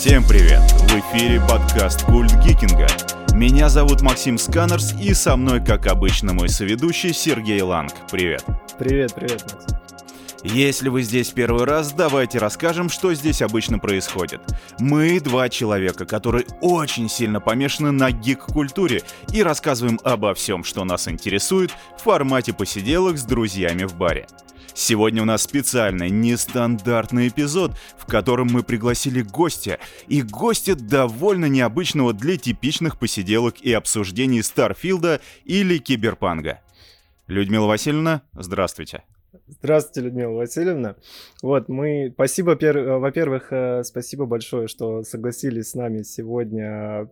Всем привет! В эфире подкаст «Культ Гикинга». Меня зовут Максим Сканерс, и со мной, как обычно, мой соведущий Сергей Ланг. Привет! Привет, привет, Максим. Если вы здесь первый раз, давайте расскажем, что здесь обычно происходит. Мы два человека, которые очень сильно помешаны на гик-культуре и рассказываем обо всем, что нас интересует в формате посиделок с друзьями в баре. Сегодня у нас специальный, нестандартный эпизод, в котором мы пригласили гостя, и гостя довольно необычного для типичных посиделок и обсуждений Старфилда или Киберпанга. Людмила Васильевна, здравствуйте. Здравствуйте, Людмила Васильевна. Вот, мы... Спасибо, пер... во-первых, э, спасибо большое, что согласились с нами сегодня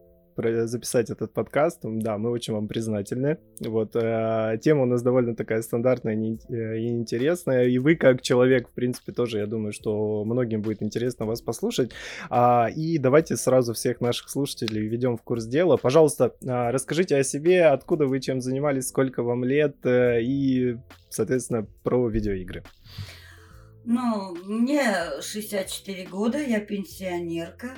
записать этот подкаст. Да, мы очень вам признательны. Вот, э, тема у нас довольно такая стандартная э, и интересная. И вы, как человек, в принципе, тоже, я думаю, что многим будет интересно вас послушать. А, и давайте сразу всех наших слушателей введем в курс дела. Пожалуйста, а, расскажите о себе, откуда вы чем занимались, сколько вам лет э, и, соответственно, про видеоигры. Ну, мне 64 года, я пенсионерка.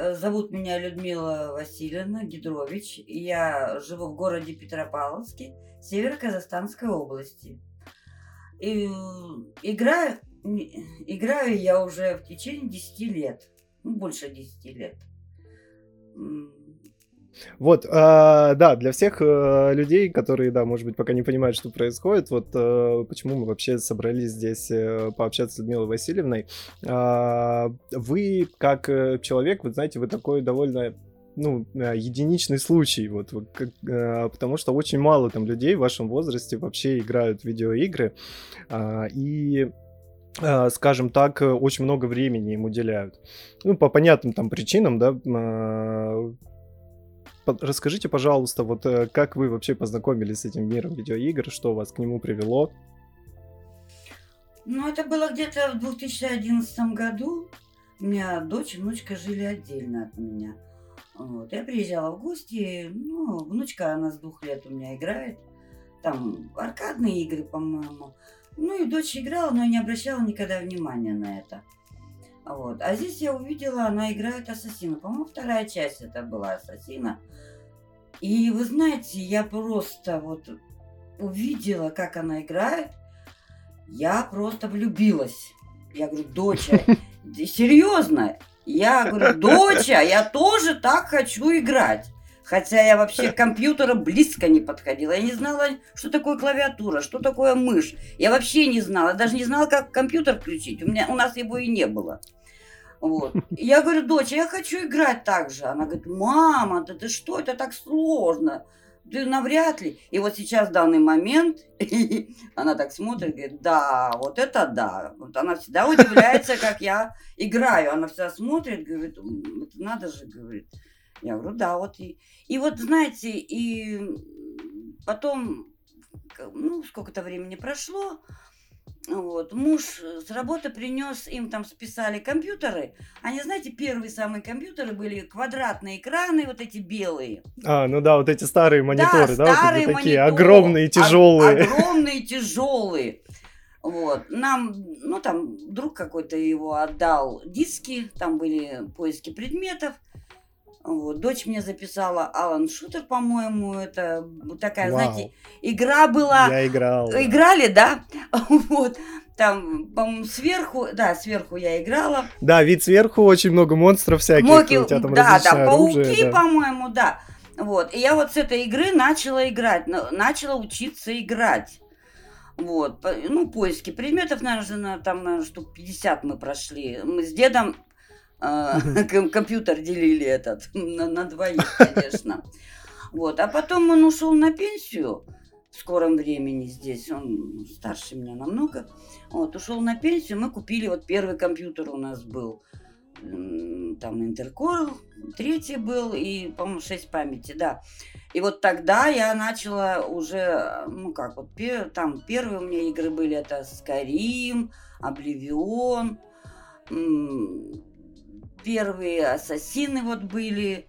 Э, зовут меня Людмила Васильевна Гидрович. Я живу в городе Петропавловске, Северо-Казахстанской области. И э, играю, играю я уже в течение 10 лет. Ну, больше 10 лет. Вот, э, да, для всех э, людей, которые, да, может быть, пока не понимают, что происходит, вот э, почему мы вообще собрались здесь э, пообщаться с Людмилой Васильевной. Э, вы, как э, человек, вы знаете, вы такой довольно ну, э, единичный случай, вот, как, э, потому что очень мало там людей в вашем возрасте вообще играют в видеоигры, э, и скажем так, очень много времени им уделяют. Ну, по понятным там причинам, да, расскажите, пожалуйста, вот э, как вы вообще познакомились с этим миром видеоигр, что вас к нему привело? Ну, это было где-то в 2011 году. У меня дочь и внучка жили отдельно от меня. Вот. Я приезжала в гости, ну, внучка, она с двух лет у меня играет. Там аркадные игры, по-моему. Ну и дочь играла, но я не обращала никогда внимания на это. Вот. А здесь я увидела, она играет Ассасина. По-моему, вторая часть это была Ассасина. И вы знаете, я просто вот увидела, как она играет. Я просто влюбилась. Я говорю, доча, серьезно? Я говорю, доча, я тоже так хочу играть. Хотя я вообще к компьютеру близко не подходила. Я не знала, что такое клавиатура, что такое мышь. Я вообще не знала. Даже не знала, как компьютер включить. У, меня, у нас его и не было. Вот. я говорю, дочь, я хочу играть так же. Она говорит, мама, да ты что, это так сложно. Ты навряд ли. И вот сейчас в данный момент она так смотрит, говорит, да, вот это да. Вот она всегда удивляется, как я играю. Она всегда смотрит, говорит, это надо же, говорит. Я говорю, да, вот. И, и вот, знаете, и потом, ну, сколько-то времени прошло, вот. Муж э, с работы принес, им там списали компьютеры. Они, знаете, первые самые компьютеры были квадратные экраны, вот эти белые. А, ну да, вот эти старые мониторы, да? да старые вот такие огромные, тяжелые. Огромные, тяжелые. Вот. Нам, ну там, друг какой-то его отдал диски, там были поиски предметов. Вот. Дочь мне записала Алан Шутер, по-моему, это такая, Вау. знаете, игра была. Я играл. Играли, да? Вот. Там, по-моему, сверху, да, сверху я играла. Да, вид сверху очень много монстров всяких. Моки, у тебя там да, да, оружие, пауки, да. по-моему, да. Вот. И я вот с этой игры начала играть, начала учиться играть. Вот, ну, поиски предметов, наверное, там, наверное, штук 50 мы прошли. Мы с дедом компьютер делили этот на, на двоих, конечно. Вот. А потом он ушел на пенсию в скором времени здесь. Он старше меня намного. Вот, ушел на пенсию. Мы купили, вот первый компьютер у нас был. Там Интеркор, третий был, и, по-моему, 6 памяти, да. И вот тогда я начала уже, ну как, вот там первые у меня игры были, это Skyrim, Oblivion, первые ассасины вот были.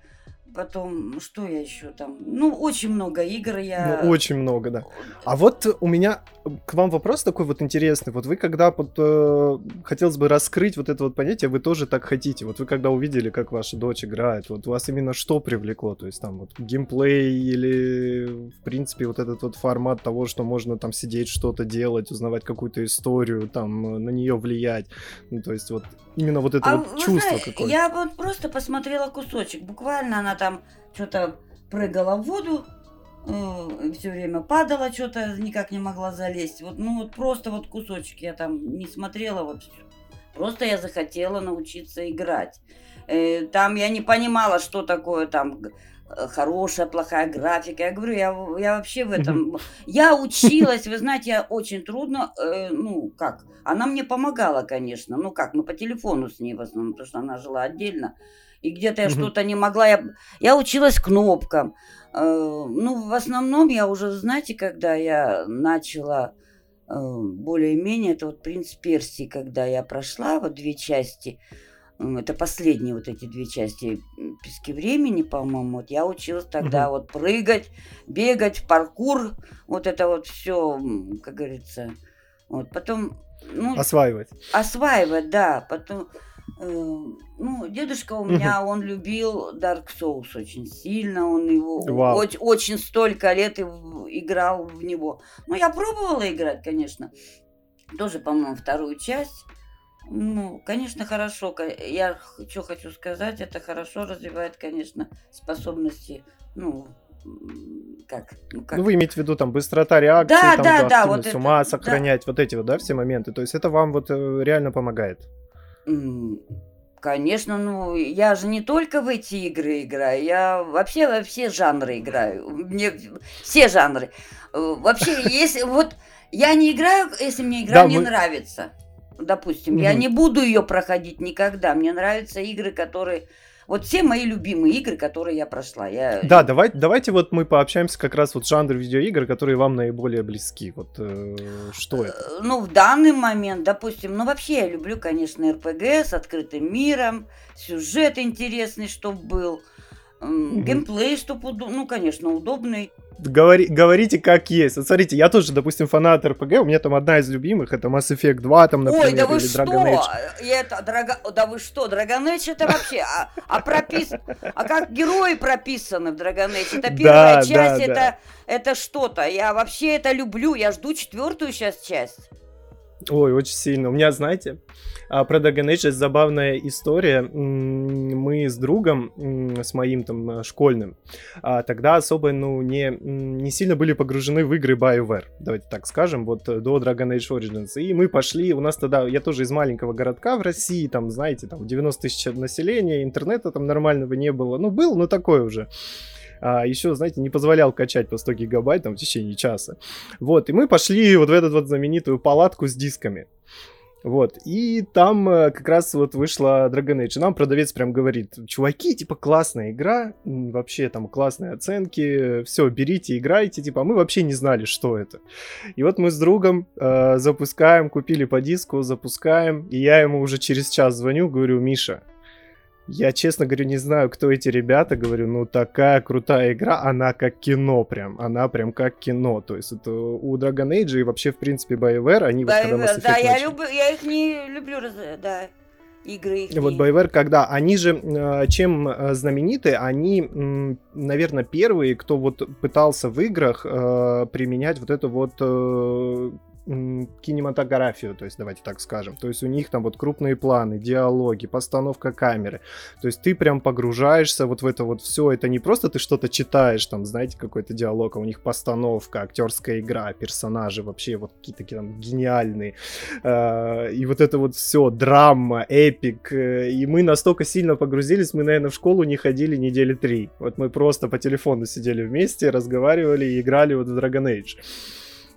потом, что я еще там? Ну, очень много игр я... Ну, очень много, да. А вот у меня к вам вопрос такой вот интересный. Вот вы когда вот, э, хотелось бы раскрыть вот это вот понятие, вы тоже так хотите. Вот вы когда увидели, как ваша дочь играет, вот вас именно что привлекло? То есть там вот геймплей или, в принципе, вот этот вот формат того, что можно там сидеть, что-то делать, узнавать какую-то историю, там, на нее влиять. Ну, то есть вот именно вот это А вот чувство знаете, какое-то. я вот просто посмотрела кусочек. Буквально она там что-то прыгала в воду, все время падала, что-то никак не могла залезть. Вот, ну вот просто вот кусочек я там не смотрела, вот. Просто я захотела научиться играть. Э, Там я не понимала, что такое там э, хорошая, плохая графика. Я говорю, я, я вообще в этом... Я училась, вы знаете, я очень трудно, э, ну, как, она мне помогала, конечно. Ну, как, мы по телефону с ней в основном, потому что она жила отдельно. И где-то я что-то не могла, я, я училась кнопкам. Э, ну, в основном я уже, знаете, когда я начала э, более-менее, это вот «Принц Персии», когда я прошла, вот две части, это последние вот эти две части «Пески времени», по-моему, вот я училась тогда вот прыгать, бегать, паркур, вот это вот все, как говорится. Вот, потом, ну, Осваивать. осваивать, да. Потом, ну, дедушка у меня, он любил Dark Souls очень сильно, он его Вау. оч- очень столько лет играл в него. Ну, я пробовала играть, конечно, тоже, по-моему, вторую часть. Ну, конечно, хорошо. Я что хочу сказать, это хорошо развивает, конечно, способности, ну, как, ну, как Ну, вы имеете в виду там быстрота реакции, Да, там да, да, да, вот это, ума, да. сохранять вот эти вот, да, все моменты. То есть это вам вот э, реально помогает. Конечно, ну я же не только в эти игры играю, я вообще во все жанры играю. Мне все жанры. Э, Вообще, если вот я не играю, если мне игра Да, не мы- нравится. Допустим, я Мгм. не буду ее проходить никогда. Мне нравятся игры, которые. Вот все мои любимые игры, которые я прошла. Я... Да, давай, давайте вот мы пообщаемся как раз вот жанр видеоигр, которые вам наиболее близки. Вот э, что это? Э, Ну, в данный момент, допустим, ну, вообще я люблю, конечно, РПГ с открытым миром, сюжет интересный, чтобы был, м, Мгм. геймплей, чтобы, ну, конечно, удобный. Говори, говорите как есть. Вот смотрите, я тоже, допустим, фанат РПГ, у меня там одна из любимых, это Mass Effect 2, там, например, Ой, да вы или что? Dragon Age. Это, дорога... да вы что, Dragon Age это вообще, а, а пропис... а как герои прописаны в Dragon Age? Это первая Да, часть, да, это, да. это что-то. Я вообще это люблю, я жду четвертую сейчас часть. Ой, очень сильно. У меня, знаете, а, про Dragon Age забавная история. Мы с другом, с моим там э, школьным, а, тогда особо, ну, не, не сильно были погружены в игры BioWare, давайте так скажем, вот э, до Dragon Age Origins. И мы пошли, у нас тогда, я тоже из маленького городка в России, там, знаете, там 90 тысяч населения, интернета там нормального не было. Ну, был, но такой уже. А, еще, знаете, не позволял качать по 100 гигабайт там в течение часа. Вот, и мы пошли вот в эту вот знаменитую палатку с дисками. Вот, и там э, как раз вот вышла Dragon Age, и нам продавец прям говорит, чуваки, типа, классная игра, вообще там классные оценки, все, берите, играйте, типа, а мы вообще не знали, что это. И вот мы с другом э, запускаем, купили по диску, запускаем, и я ему уже через час звоню, говорю, Миша, я, честно говорю, не знаю, кто эти ребята. Говорю, ну такая крутая игра, она как кино прям. Она прям как кино. То есть это у Dragon Age и вообще, в принципе, BioWare, они вот когда Mass BioWare, да, Effect я, люблю, я их не люблю, раз- да, игры их. Вот BioWare, когда они же э, чем э, знамениты, они, наверное, первые, кто вот пытался в играх э, применять вот эту вот кинематографию, то есть давайте так скажем. То есть у них там вот крупные планы, диалоги, постановка камеры. То есть ты прям погружаешься вот в это вот все. Это не просто ты что-то читаешь, там, знаете, какой-то диалог, а у них постановка, актерская игра, персонажи вообще вот какие-то такие там гениальные. Э, И вот это вот все, драма, эпик. э, И мы настолько сильно погрузились, мы, наверное, в школу не ходили недели три. Вот мы просто по телефону сидели вместе, разговаривали и играли вот в Dragon Age.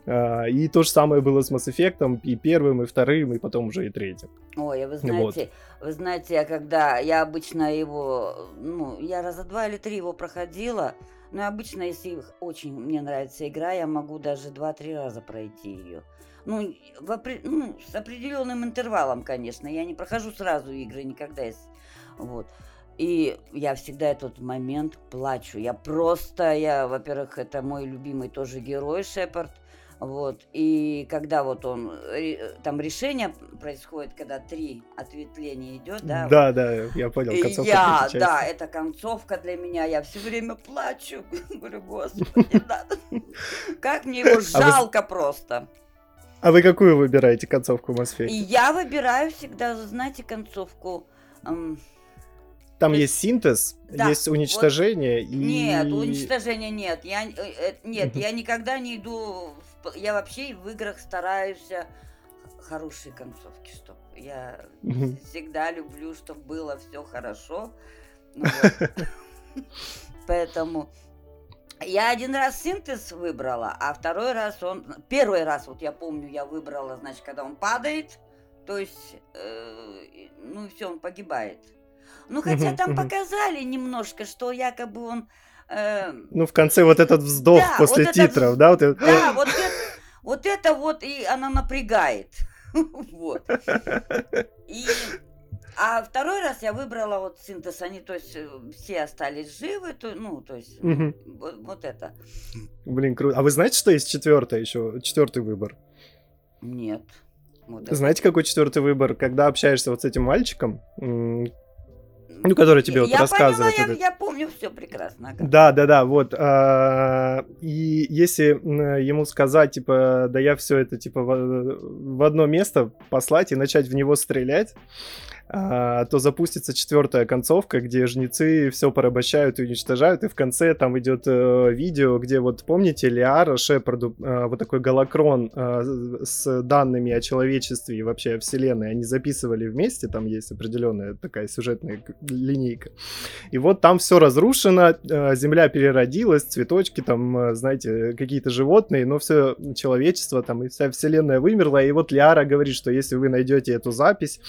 А, И то же самое было с Mass Effect, и первым, и вторым, и потом уже и третьим. Ой, а вы Вот. знаете, вы знаете, я когда, я обычно его, ну, я раза два или три его проходила, но обычно, если очень мне нравится игра, я могу даже два-три раза пройти ее. Ну, в ну, с определенным интервалом, конечно. Я не прохожу сразу игры никогда. если- Вот. И я всегда этот момент плачу. Я просто, я, во-первых, это мой любимый тоже герой Шепард. Вот. И когда вот он, там решение происходит, когда три ответвления идет, да? Да, вот. да, я понял. Концовка я, да, это концовка для меня. Я все время плачу. Говорю, господи, как мне его жалко просто. А вы какую выбираете концовку Effect? Я выбираю всегда, знаете, концовку... Там есть синтез, да, есть уничтожение вот, и... Нет, уничтожения нет. Я, э, э, нет, я никогда не иду... В, я вообще в играх стараюсь хорошие концовки, чтоб я всегда люблю, чтобы было все хорошо. Ну, Поэтому я один раз синтез выбрала, а второй раз он... Первый раз, вот я помню, я выбрала, значит, когда он падает, то есть, э, ну все, он погибает. Ну, хотя там показали немножко, что якобы он... Э, ну, в конце вот этот вздох да, после вот титров, этот, да? Вот это... Да, вот это, вот это вот, и она напрягает. Вот. И... А второй раз я выбрала вот синтез, они, то есть, э, все остались живы, то, ну, то есть, угу. вот, вот это. Блин, круто. А вы знаете, что есть четвертое еще, четвертый выбор? Нет. Вот Знаете, какой четвертый выбор? Когда общаешься вот с этим мальчиком, ну, который тебе вот я рассказывает. Поняла, я, я помню все прекрасно. Да, да, да, вот. А, и если ему сказать, типа, да я все это, типа, в, в одно место послать и начать в него стрелять, а, то запустится четвертая концовка, где жнецы все порабощают и уничтожают, и в конце там идет э, видео, где вот помните Лиара Шепарду э, вот такой голокрон э, с данными о человечестве и вообще о вселенной, они записывали вместе, там есть определенная такая сюжетная линейка. И вот там все разрушено, э, земля переродилась, цветочки там, э, знаете, какие-то животные, но все человечество там и вся вселенная вымерла, и вот Лиара говорит, что если вы найдете эту запись,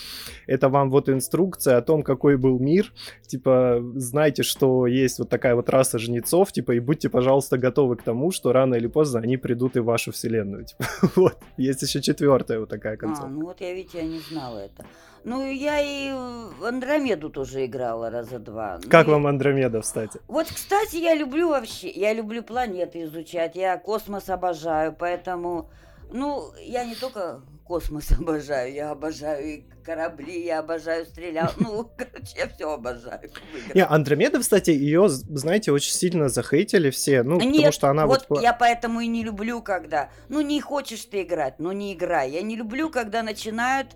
это вам вот инструкция о том, какой был мир. Типа, знайте, что есть вот такая вот раса жнецов, типа, и будьте, пожалуйста, готовы к тому, что рано или поздно они придут и в вашу вселенную. Типа, вот. Есть еще четвертая вот такая концовка. А, ну вот я, видите, я не знала это. Ну, я и в Андромеду тоже играла раза два. Ну как ну, вам Андромеда, кстати? Вот, кстати, я люблю вообще, я люблю планеты изучать, я космос обожаю, поэтому, ну, я не только космос обожаю, я обожаю и корабли, я обожаю стрелять. Ну, короче, я все обожаю. Не, Андромеда, кстати, ее, знаете, очень сильно захейтили все. Ну, Нет, потому что она вот... вот я поэтому и не люблю, когда... Ну, не хочешь ты играть, ну, не играй. Я не люблю, когда начинают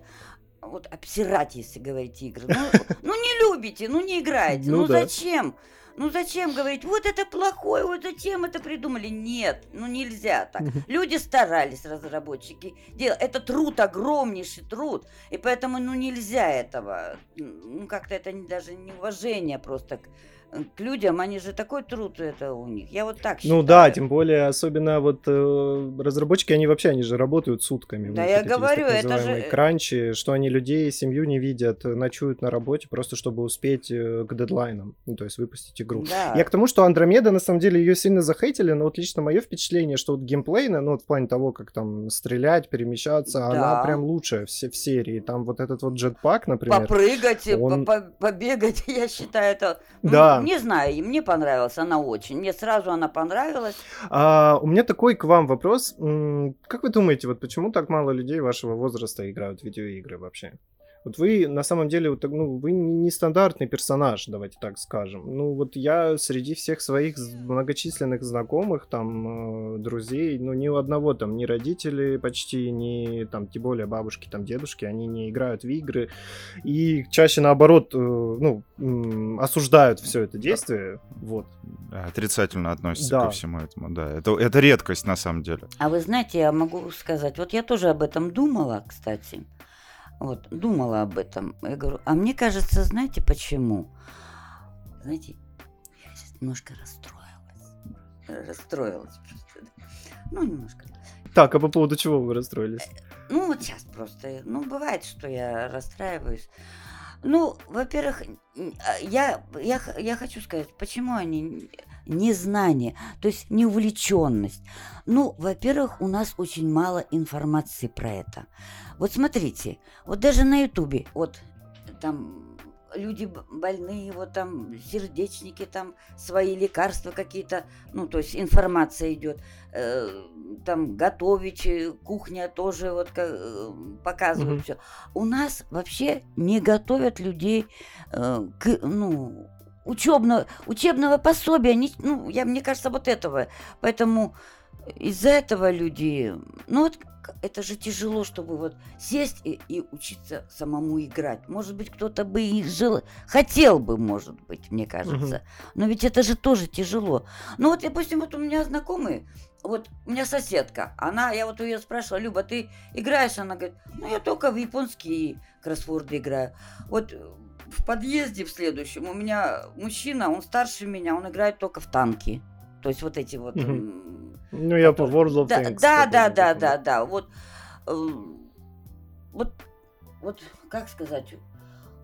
вот обсирать, если говорить игры. Ну, ну не любите, ну не играйте. Ну, ну да. зачем? Ну зачем говорить, вот это плохое, вот зачем это придумали? Нет, ну нельзя так. Люди старались, разработчики. Это труд, огромнейший труд. И поэтому, ну нельзя этого. Ну как-то это даже неуважение просто к к людям, они же такой труд это у них. Я вот так считаю. Ну да, тем более, особенно вот э, разработчики, они вообще, они же работают сутками. Да, я говорю, это же... Кранчи, что они людей, семью не видят, ночуют на работе просто, чтобы успеть э, к дедлайнам, ну то есть выпустить игру. Да. Я к тому, что Андромеда, на самом деле, ее сильно захейтили, но вот лично мое впечатление, что вот геймплейно, ну вот в плане того, как там стрелять, перемещаться, да. она прям лучшая в, в серии. Там вот этот вот джетпак, например. Попрыгать, он... побегать, я считаю, это... Да, не знаю, мне понравилась она очень. Мне сразу она понравилась. А, у меня такой к вам вопрос. Как вы думаете, вот почему так мало людей вашего возраста играют в видеоигры вообще? Вот вы на самом деле, вот, ну, вы не стандартный персонаж, давайте так скажем. Ну, вот я среди всех своих многочисленных знакомых, там, э, друзей, ну, ни у одного там, ни родители почти, ни там, тем более бабушки, там, дедушки, они не играют в игры. И чаще наоборот, э, ну, э, осуждают все это действие. Вот. Отрицательно относятся да. ко всему этому, да. Это, это редкость на самом деле. А вы знаете, я могу сказать, вот я тоже об этом думала, кстати. Вот, думала об этом. Я говорю, а мне кажется, знаете почему? Знаете, я сейчас немножко расстроилась. Расстроилась просто. Ну, немножко. Так, а по поводу чего вы расстроились? Э, ну, вот сейчас просто. Ну, бывает, что я расстраиваюсь. Ну, во-первых, а, я, я, я хочу сказать, почему они незнание, то есть неувлеченность. Ну, во-первых, у нас очень мало информации про это. Вот смотрите, вот даже на Ютубе, вот там люди больные, вот там сердечники, там свои лекарства какие-то, ну, то есть информация идет. Э, там готовить, э, кухня тоже вот э, показывают Мгм. все. У нас вообще не готовят людей э, к, ну, учебного, учебного пособия. не- ну, я, мне кажется, вот этого. Поэтому из-за этого люди, ну вот это же тяжело, чтобы вот сесть и, и учиться самому играть. Может быть, кто-то бы и жил, хотел бы, может быть, мне кажется. Но ведь это же тоже тяжело. Ну вот, допустим, вот у меня знакомые, вот у меня соседка, она, я вот у нее спрашивала, Люба, ты играешь? Она говорит, ну я только в японские кроссворды играю. Вот в подъезде в следующем у меня мужчина, он старше меня, он играет только в танки. То есть вот эти вот... Ну, я по World of да, Tanks. Да, да, да, да, да. Вот, э, вот, вот, как сказать,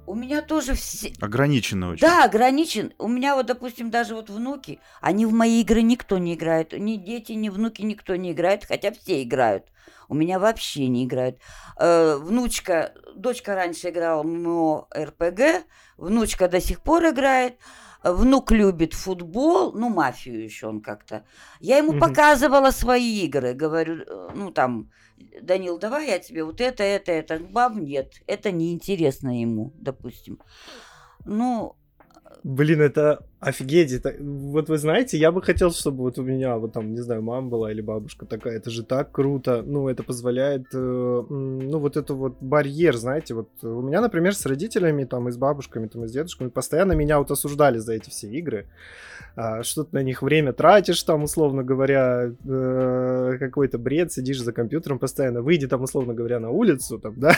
у меня тоже все... Ограничено очень. Да, ограничен. У меня вот, допустим, даже вот внуки, они в мои игры никто не играет. Ни дети, ни внуки никто не играет, хотя все играют. У меня вообще не играют. Э, внучка, дочка раньше играла в ММО РПГ, внучка до сих пор играет. Внук любит футбол, ну, мафию еще он как-то. Я ему Мгм. показывала свои игры, говорю, ну, там, Данил, давай я тебе вот это, это, это. Баб, нет, это неинтересно ему, допустим. Ну, Блин, это офигеть. Это... Вот вы знаете, я бы хотел, чтобы вот у меня, вот там, не знаю, мама была или бабушка такая. Это же так круто. Ну, это позволяет, э, ну, вот это вот барьер, знаете. Вот у меня, например, с родителями, там, и с бабушками, там, и с дедушками постоянно меня вот осуждали за эти все игры. А, что ты на них время тратишь, там, условно говоря, э, какой-то бред, сидишь за компьютером постоянно. Выйди там, условно говоря, на улицу, там, да,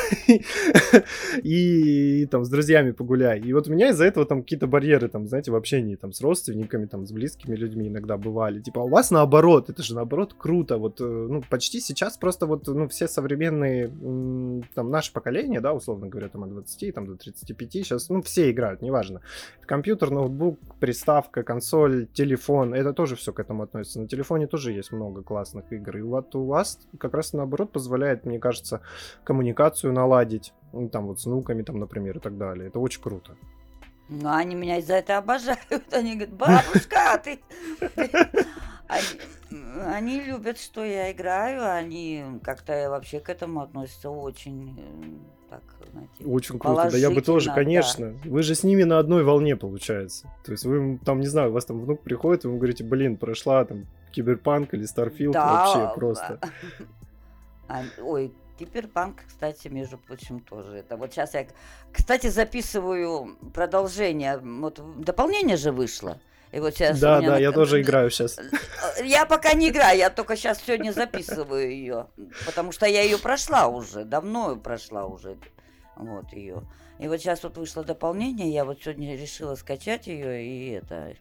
и, там с друзьями погуляй. И вот у меня из-за этого там какие-то барьеры, там, знаете, в общении там с родственниками, там, с близкими людьми иногда бывали. Типа, а у вас наоборот, это же наоборот круто. Вот, э, ну, почти сейчас просто вот, ну, все современные, там, наше поколение, да, условно говоря, там, от 20, там, до 35, сейчас, ну, все играют, неважно. Компьютер, ноутбук, приставка, консоль, телефон, это тоже все к этому относится. На телефоне тоже есть много классных игр. И вот у вас как раз наоборот позволяет, мне кажется, коммуникацию наладить. Ну, там вот с внуками, там, например, и так далее. Это очень круто. Ну, они меня из-за этого обожают. Они говорят, бабушка, а ты... Они, любят, что я играю, они как-то вообще к этому относятся очень э, так, знаете. Очень круто. Да я бы тоже, конечно. Вы же с ними на одной волне, получается. То есть вы там, не знаю, у вас там внук приходит, и вы говорите, блин, прошла там Киберпанк или Starfield, вообще просто. А, ой, Киберпанк, кстати, между прочим, тоже. Это вот сейчас я, кстати, записываю продолжение. Вот дополнение же вышло. И вот сейчас Да, да, я тоже играю сейчас. Я пока не играю, я только сейчас сегодня записываю ее, потому что я ее прошла уже, давно прошла уже, вот ее. И вот сейчас вот вышло дополнение, я вот сегодня решила скачать ее и это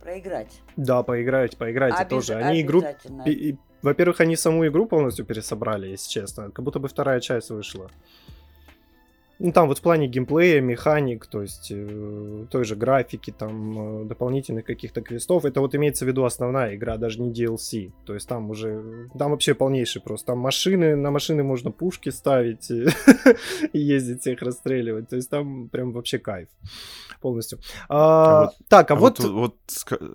проиграть. Да, поиграйте, поиграйте Обяз- тоже. Они игру... Во-первых, они саму игру полностью пересобрали, если честно. Как будто бы вторая часть вышла. Ну, там вот в плане геймплея, механик, то есть э, той же графики, там, э, дополнительных каких-то квестов. Это вот имеется в виду основная игра, даже не DLC. То есть там уже, там вообще полнейший просто. Там машины, на машины можно пушки ставить и, ездить всех расстреливать. То есть там прям вообще кайф полностью. А, А вот- так, а, А вот... вот,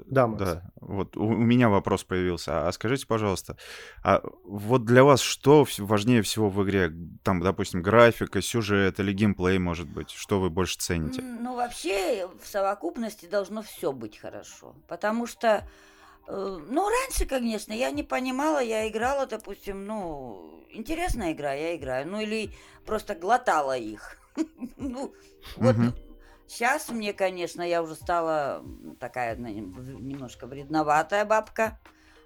Да, Макс. да, вот у, у меня вопрос появился. А скажите, пожалуйста, а вот для вас что важнее всего в игре? Там, допустим, графика, сюжет или геймплей, может быть? Что вы больше цените? Ну, вообще, в совокупности должно все быть хорошо. Потому что, э, ну, раньше, конечно, я не понимала, я играла, допустим, ну, интересная игра, я играю. Ну, или просто глотала их. Ну, вот сейчас мне, конечно, я уже стала такая ну, немножко вредноватая бабка.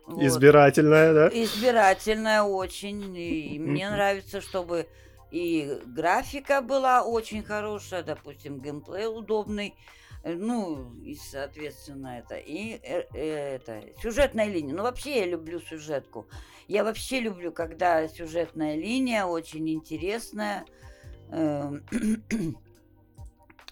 Вот. Избирательная, да? Избирательная очень. И мне нравится, чтобы и графика была очень хорошая, допустим, геймплей удобный. Э, Ну, и, соответственно, это. И э, э, это сюжетная линия. Ну, вообще я люблю сюжетку. Я вообще люблю, когда сюжетная линия очень интересная. Эм,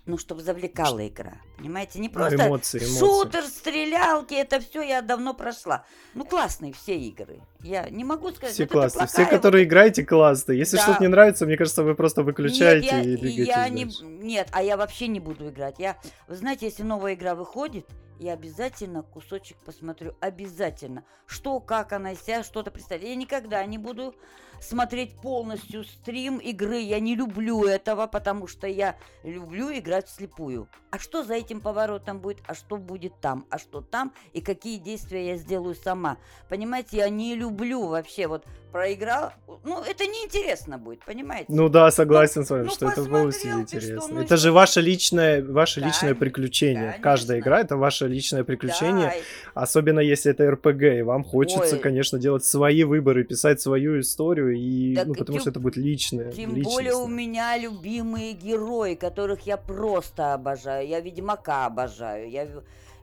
ну, чтобы завлекала игра. Понимаете, не Ну, просто эмоции, эмоции. шутер, стрелялки, это все я давно прошла. Ну, классные все игры. Я не могу сказать, Все классные. Все, которые играете, классные. Если Да. что-то не нравится, мне кажется, вы просто выключаете нет, я, и двигаетесь я не, дальше. нет, а я вообще не буду играть. Я, вы знаете, если новая игра выходит, я обязательно кусочек посмотрю, обязательно. Что, как она из себя что-то представляет. Я никогда не буду смотреть полностью стрим игры. Я не люблю этого, потому что я люблю играть вслепую. А что за этим поворотом будет, а что будет там, а что там, и какие действия я сделаю сама. Понимаете, я не люблю вообще вот проиграл. Ну, это неинтересно будет, понимаете? Ну да, согласен с вами, ну, что это полностью ты, что, ну, это же ваше личное, ваше личное Кон- приключение. конечно. Каждая игра это ваше личное приключение, Да, особенно если это РПГ, и вам хочется, Ой. конечно, делать свои выборы, писать свою историю, и Так ну, потому тем- что это будет личное. Тем более у личностное. меня любимые герои, которых я просто обожаю. Я Ведьмака обожаю. Я...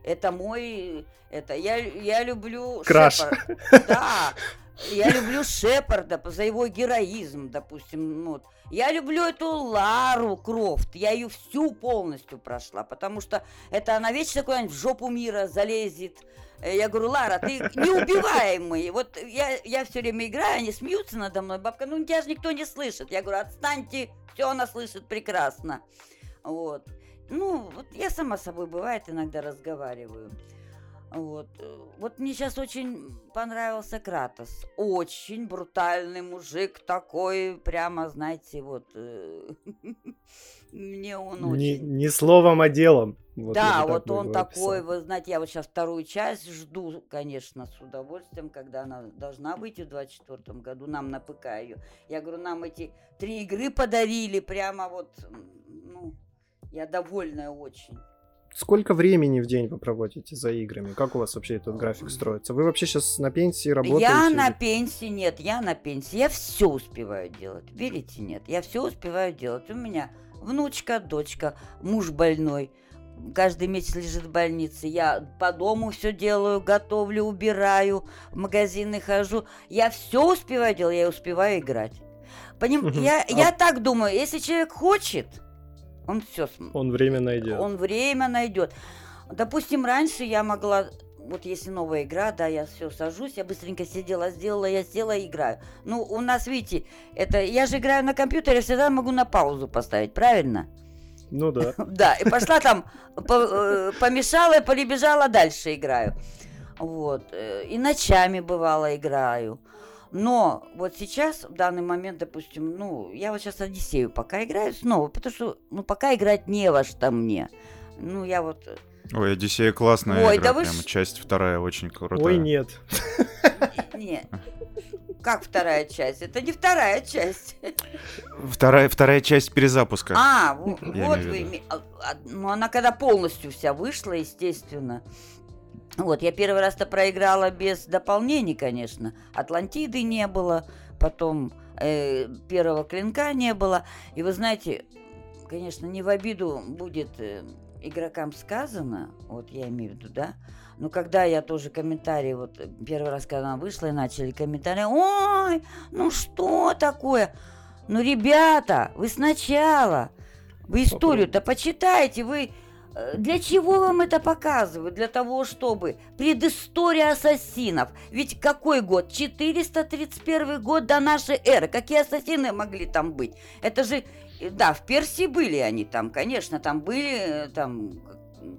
Это мой... Это я, я люблю Краш. Шепард. Да. Я люблю Шепарда за его героизм, допустим. ну вот. Я люблю эту Лару Крофт. Я ее всю полностью прошла, потому что это она вечно куда-нибудь в жопу мира залезет. Э, Я говорю, Лара, ты неубиваемый. Вот я, я все время играю, они смеются надо мной. Бабка, ну тебя же никто не слышит. Я говорю, отстаньте, все она слышит прекрасно. Вот. Ну, вот я сама собой бывает иногда разговариваю. Вот. э, Вот мне сейчас очень понравился Кратос. Очень брутальный мужик такой, прямо, знаете, вот. Мне он Не, очень... не словом, а делом. Вот да, вот он такой, описал. вы знаете, я вот сейчас вторую часть жду, конечно, с удовольствием, когда она должна выйти в 24 году, нам на ПК ее. Я говорю, нам эти три игры подарили, прямо вот, ну, я довольная очень. Сколько времени в день вы проводите за играми? Как у вас вообще этот график строится? Вы вообще сейчас на пенсии работаете? Я на пенсии, нет, я на пенсии, я все успеваю делать, верите, нет, я все успеваю делать. У меня внучка, дочка, муж больной, каждый месяц лежит в больнице, я по дому все делаю, готовлю, убираю, в магазины хожу, я все успеваю делать, я успеваю играть. Поним... Я, А- я так думаю, если человек хочет, он все Он время найдет. он время найдет. Допустим, раньше я могла, вот если новая игра, да, я все сажусь, я быстренько сидела, сделала, я села и играю. Ну, у нас, видите, это я же играю на компьютере, всегда могу на паузу поставить, правильно? Ну да. Да, и пошла там, э, помешала и полебежала, дальше играю. Вот. э, И ночами бывало играю. Но вот сейчас, в данный момент, допустим, ну, я вот сейчас Одиссею пока играю снова, потому что, ну, пока играть не во что мне. Ну, я вот... Ой, Одиссея классная Ой, игра, да вы прям ж- часть вторая очень крутая. Ой, нет. Не. Как вторая часть? Это не вторая часть. Вторая, вторая часть перезапуска. А, вот вы... име- а- а, Ну, она когда полностью вся вышла, естественно. Вот, я первый раз-то проиграла без дополнений, конечно. Атлантиды не было, потом э, первого клинка не было. И вы знаете, конечно, не в обиду будет э, игрокам сказано, вот я имею в виду, да, но когда я тоже комментарии, вот э, первый раз, когда она вышла, и начали комментарии, ой, ну что такое? Ну, ребята, вы сначала, вы историю-то почитайте, вы... э, Для чего вам это показывают? Для того, чтобы... Предыстория ассасинов. Ведь какой год? 431 год до нашей эры. Какие ассасины могли там быть? Это же... Да, в Персии были они там, конечно, там были, э, там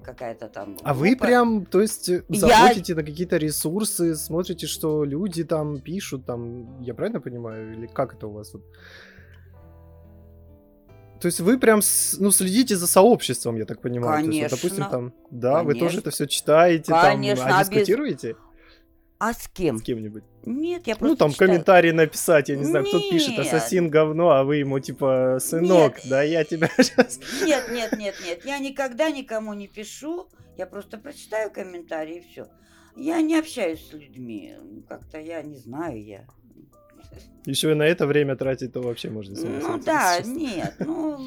какая-то там... А вы прям, то есть, э, Я- заходите на какие-то ресурсы, смотрите, что люди там пишут, там, я правильно понимаю, или как это у вас вот? То есть вы прям, ну, следите за сообществом, я так понимаю. То есть, вот, допустим, Конечно. там, да, вы тоже Конечно. это все читаете, Конечно, там, а а дискутируете А с кем? с кем-нибудь? Нет, я просто Ну, там читаю. комментарии написать, я не знаю, кто пишет, ассасин говно, а вы ему типа, сынок, Нет. да я тебя сейчас... Нет, нет, нет, нет. Я никогда никому не пишу. Я просто прочитаю комментарии и все. Я не общаюсь с людьми. Ну, Как-то я не знаю, я. Еще и на это время тратить, то вообще можно Ну да, честно. нет. Ну,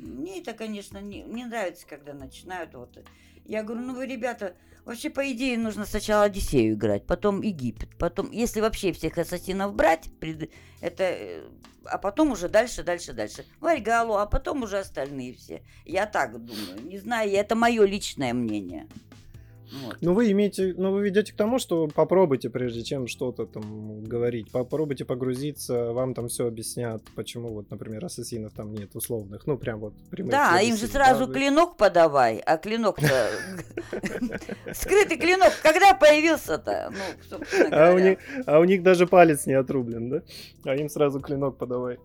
мне это, конечно, не, не нравится, когда начинают вот. Я говорю, ну вы, ребята, Вообще, по идее, нужно сначала Одиссею играть, потом Египет, потом, если вообще всех ассасинов брать, это, э, а потом уже дальше, дальше, дальше. Вальгалу, а потом уже остальные все. Я так думаю. Не знаю, это мое личное мнение. Вот. Ну, вы имеете, ну, вы ведете к тому, что попробуйте, прежде чем что-то там говорить, попробуйте погрузиться, вам там все объяснят, почему вот, например, ассасинов там нет условных, ну, прям вот прямых. Да, им же сразу да, клинок подавай, а клинок-то... Скрытый клинок, когда появился-то? Ну, а, а у них даже палец не отрублен, да? А им сразу клинок подавай.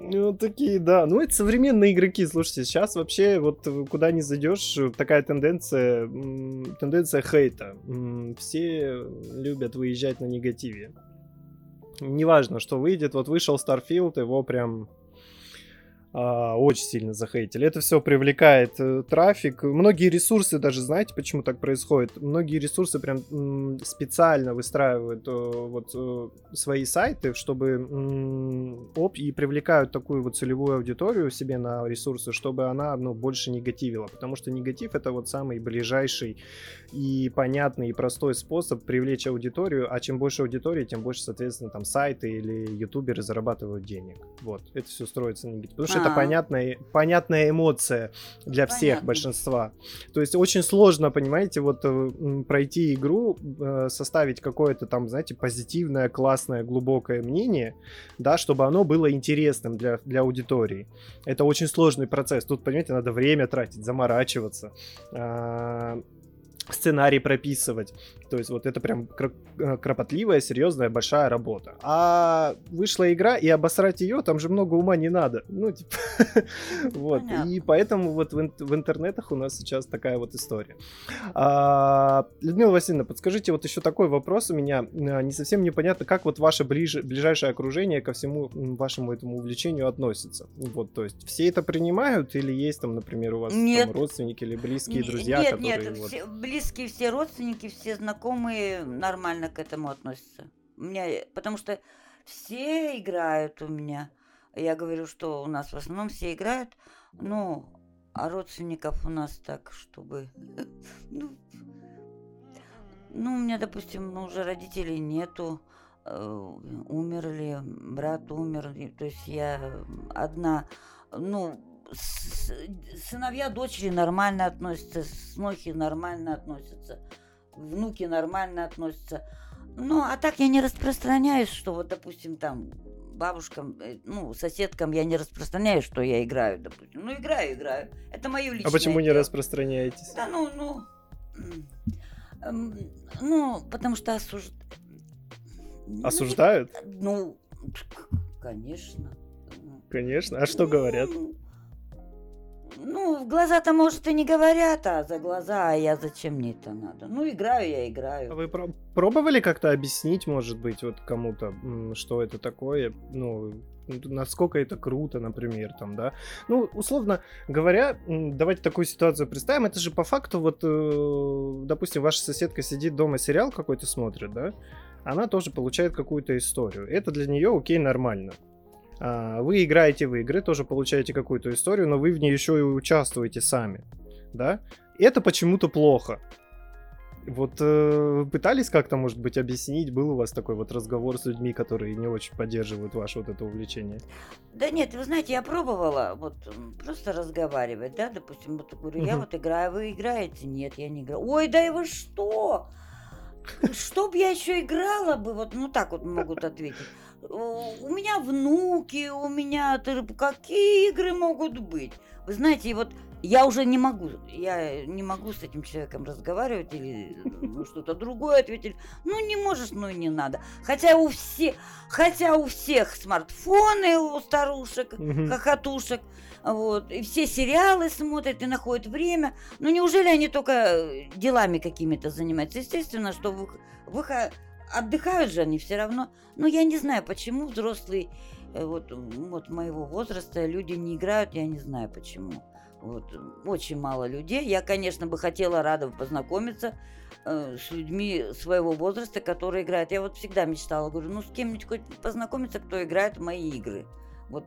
Ну, такие, да. Ну, это современные игроки. Слушайте, сейчас вообще вот куда не зайдешь, такая тенденция, тенденция хейта. Все любят выезжать на негативе. Неважно, что выйдет. Вот вышел Starfield, его прям очень сильно захейтили. Это все привлекает э, трафик. Многие ресурсы даже, знаете, почему так происходит? Многие ресурсы прям специально выстраивают э, вот э, свои сайты, чтобы оп, и привлекают такую вот целевую аудиторию себе на ресурсы, чтобы она ну, больше негативила. Потому что негатив это вот самый ближайший и понятный и простой способ привлечь аудиторию, а чем больше аудитории, тем больше, соответственно, там сайты или ютуберы зарабатывают денег. Вот, это все строится на негатив. Потому что это понятная, понятная эмоция для Понятно. всех, большинства. То есть очень сложно, понимаете, вот э, пройти игру, э, составить какое-то там, знаете, позитивное, классное, глубокое мнение, да, чтобы оно было интересным для, для аудитории. Это очень сложный процесс. Тут, понимаете, надо время тратить, заморачиваться а, сценарий прописывать. То есть вот это прям э, кропотливая, серьезная, большая работа. А вышла игра, и обосрать ее там же много ума не надо. Ну, типа, вот. И поэтому вот в, в интернетах у нас сейчас такая вот история. А, Людмила Васильевна, подскажите, вот еще такой вопрос у меня. А, не совсем непонятно, как вот ваше ближе, ближайшее окружение ко всему вашему этому увлечению относится. Вот, то есть все это принимают или есть там, например, у вас там, родственники или близкие друзья, нет, которые... Нет, вот... все, близкие все родственники, все знакомые нормально к этому относятся. У меня, потому что все играют у меня. Я говорю, что у нас в основном все играют, ну, а родственников у нас так, чтобы... Ну, ну, у меня, допустим, ну, уже родителей нету, э, умерли, брат умер, то есть я одна, ну, сыновья, дочери нормально относятся, снохи нормально относятся, внуки нормально относятся. Ну, а так я не распространяюсь, что вот, допустим, там бабушкам, э, ну, соседкам я не распространяю, что я играю, допустим. Ну, играю, играю. Это мое личное А почему не распространяетесь? Да, ну, ну... Ну, потому что осуж... Осуждают? Ну, конечно. Конечно. А что говорят? Ну, ну, в глаза-то, может, и не говорят, а за глаза, а я зачем мне это надо? Ну, играю я, играю. А вы про- пробовали как-то объяснить, может быть, вот кому-то, что это такое? Ну, насколько это круто, например, там, да. Ну, условно говоря, давайте такую ситуацию представим. Это же по факту, вот, э, допустим, ваша соседка сидит дома, сериал какой-то смотрит, да, она тоже получает какую-то историю. Это для нее окей, нормально. А, вы играете в игры, тоже получаете какую-то историю, но вы в ней еще и участвуете сами, да? Это почему-то плохо. Вот э, пытались как-то, может быть, объяснить, был у вас такой вот разговор с людьми, которые не очень поддерживают ваше вот это увлечение? Да нет, вы знаете, я пробовала вот просто разговаривать, да, допустим, вот говорю, я вот играю, вы играете? Нет, я не играю. Ой, да и вы что? Чтоб я еще играла бы, вот, ну так вот могут ответить у меня внуки, у меня какие игры могут быть? Вы знаете, вот я уже не могу, я не могу с этим человеком разговаривать или ну, что-то другое ответить. Ну, не можешь, ну и не надо. Хотя у всех, хотя у всех смартфоны у старушек, хохотушек, вот, и все сериалы смотрят и находят время. Ну, неужели они только делами какими-то занимаются? Естественно, что в, в их отдыхают же они все равно. Но я не знаю, почему взрослые э, вот, вот моего возраста люди не играют, я не знаю почему. Вот, очень мало людей. Я, конечно, бы хотела рада познакомиться э, с людьми своего возраста, которые играют. Я вот всегда мечтала, говорю, ну с кем-нибудь хоть познакомиться, кто играет в мои игры. Вот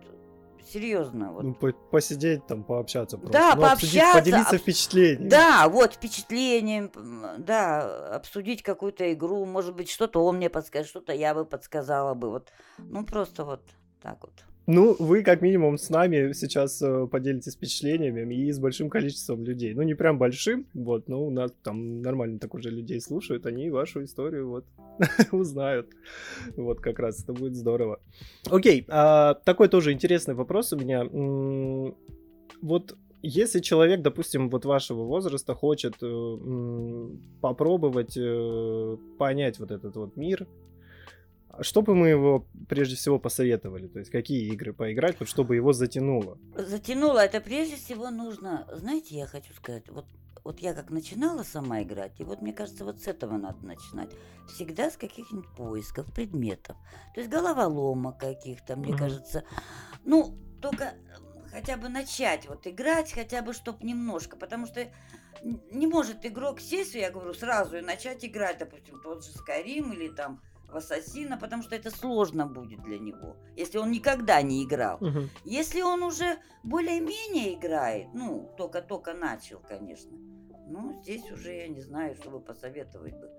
серьезно. Вот. Ну, по- посидеть там, пообщаться просто. Да, Ну, обсудить, пообщаться, поделиться обс- впечатлениями. Да, вот впечатлением, да, обсудить какую-то игру, может быть, что-то он мне подскажет, что-то я бы подсказала бы, вот, ну просто вот так вот. Ну, вы как минимум с нами сейчас э, поделитесь впечатлениями и с большим количеством людей. Ну, не прям большим, вот, но у нас там нормально так уже людей слушают, они вашу историю вот узнают. Вот как раз это будет здорово. Окей, а, такой тоже интересный вопрос у меня. Вот если человек, допустим, вот вашего возраста хочет э, попробовать э, понять вот этот вот мир, что бы мы его прежде всего посоветовали? То есть какие игры поиграть, вот чтобы его затянуло? Затянуло, это прежде всего нужно, знаете, я хочу сказать, вот, вот я как начинала сама играть, и вот мне кажется, вот с этого надо начинать. Всегда с каких-нибудь поисков предметов. То есть головоломок каких-то, мне Мгм. кажется. Ну, только хотя бы начать вот играть, хотя бы чтоб немножко, потому что не может игрок сесть, я говорю, сразу и начать играть, допустим, тот же Скарим или там Ассасина, потому что это сложно будет для него, если он никогда не играл. Если он уже более-менее играет, ну, только-только начал, конечно, ну, здесь уже я не знаю, что бы посоветовать бы.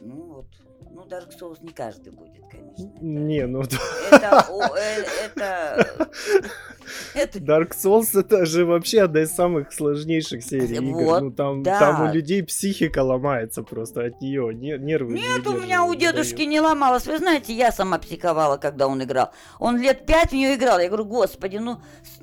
Ну, вот, ну, Dark Souls не каждый будет, конечно. Это- Не, ну Это, о, э, это, это, Dark Souls это же вообще одна из самых сложнейших серий игр. Ну там, да. там у людей психика ломается просто от нее, нервы. не Нет, у меня у дедушки не ломалось. Вы знаете, я сама психовала, когда он играл. Он лет пять в нее играл. Я говорю, господи, ну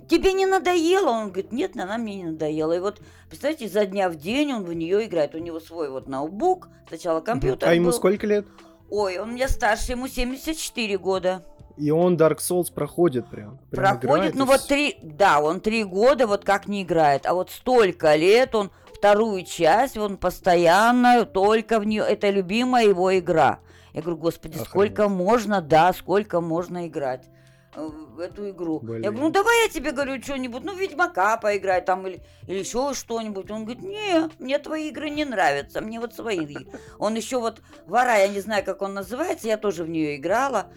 тебе не надоело? Он говорит, нет, она мне не надоела. И вот, представьте, за дня в день он в нее играет. У него свой вот ноутбук, сначала компьютер А ему был. сколько лет? Ой, он меня старше, ему 74 года. И он Dark Souls проходит прям. прям Проходит, играет, ну вот три, да, он три года вот как не играет, а вот столько лет он вторую часть, он постоянно только в нее, это любимая его игра. Я говорю, господи, Охренеть. сколько можно, да, сколько можно играть эту игру. Блин. Я говорю, ну давай я тебе говорю что-нибудь, ну Ведьмака поиграй там или, или еще что-нибудь. Он говорит, не, мне твои игры не нравятся, мне вот свои. Он еще вот Вора, я не знаю, как он называется, я тоже в нее играла.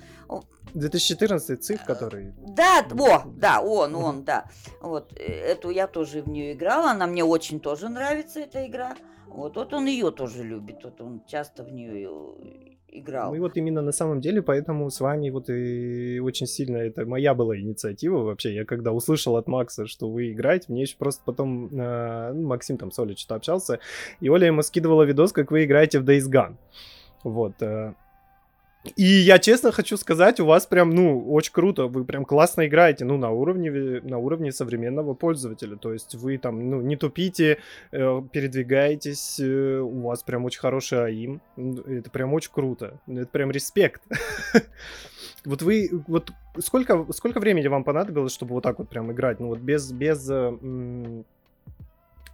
2014 циф, который... Да, о, да, он, он, да. Вот э, эту я тоже в нее играла, она мне очень тоже нравится эта игра. Вот, вот он ее тоже любит, вот он часто в нее играл. Ну и вот именно на самом деле, поэтому с вами вот и очень сильно это моя была инициатива вообще. Я когда услышал от Макса, что вы играете, мне еще просто потом э, Максим там с Олей что-то общался, и Оля ему скидывала видос, как вы играете в Days Gone. Вот. э. И я честно хочу сказать, у вас прям, ну, очень круто, вы прям классно играете, ну, на уровне, на уровне современного пользователя. То есть вы там, ну, не тупите, э, передвигаетесь, э, у вас прям очень хороший АИМ. Это прям очень круто. Это прям респект. Вот вы, вот сколько, сколько времени вам понадобилось, чтобы вот так вот прям играть? Ну вот без, без, э,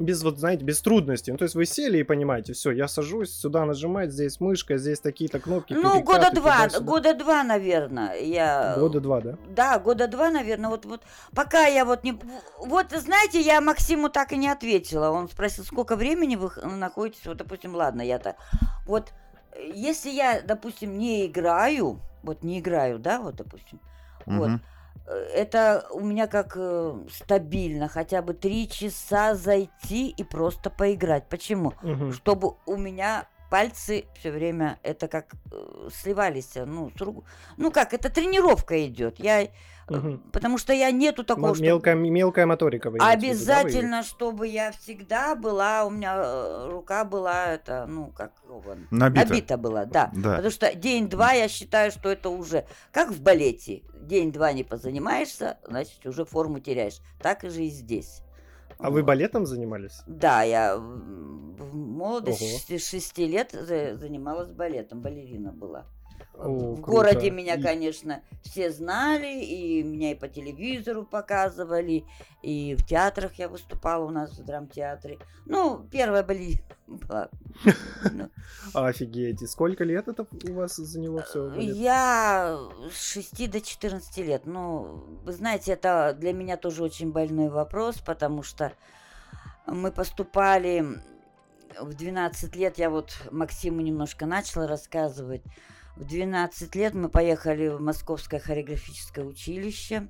без вот, знаете, без трудностей. Ну, то есть вы сели и понимаете, все, я сажусь, сюда нажимать, здесь мышка, здесь такие-то кнопки. Ну, года два, туда-сюда. года два, наверное, я... Года два, да? Да, года два, наверное. Вот, вот пока я вот не... Вот, знаете, я Максиму так и не ответила. Он спросил, сколько времени вы находитесь. Вот, допустим, ладно, я так... Вот, если я, допустим, не играю, вот не играю, да, вот, допустим, вот, Мгм. э, это у меня как э, стабильно, хотя бы три часа зайти и просто поиграть. Почему? Мгм. чтобы у меня пальцы все время это как э, сливались, э, ну, с рук- ну как, это тренировка идет. Я, Мгм. потому что я нету такого, М- что Мелкая, мелкая моторика. вы в виду, да, вы- обязательно, чтобы я всегда была, у меня э, рука была это, ну как его, Набито. набита была, да. Да. Потому что день-два я считаю, что это уже как в балете. День-два не позанимаешься, значит, уже форму теряешь. Так же и здесь. А вы балетом занимались? Да, я в молодости Ого. с шести лет за- занималась балетом, балерина была. О, в круто. городе меня, И- конечно, все знали, и меня и по телевизору показывали, и в театрах я выступала у нас в драмтеатре. Ну, первая была. Ну, Офигеть. И сколько лет это у вас заняло все? Я с 6 до 14 лет. Ну, вы знаете, это для меня тоже очень больной вопрос, потому что мы поступали в 12 лет, я вот Максиму немножко начала рассказывать. В 12 лет мы поехали в Московское хореографическое училище.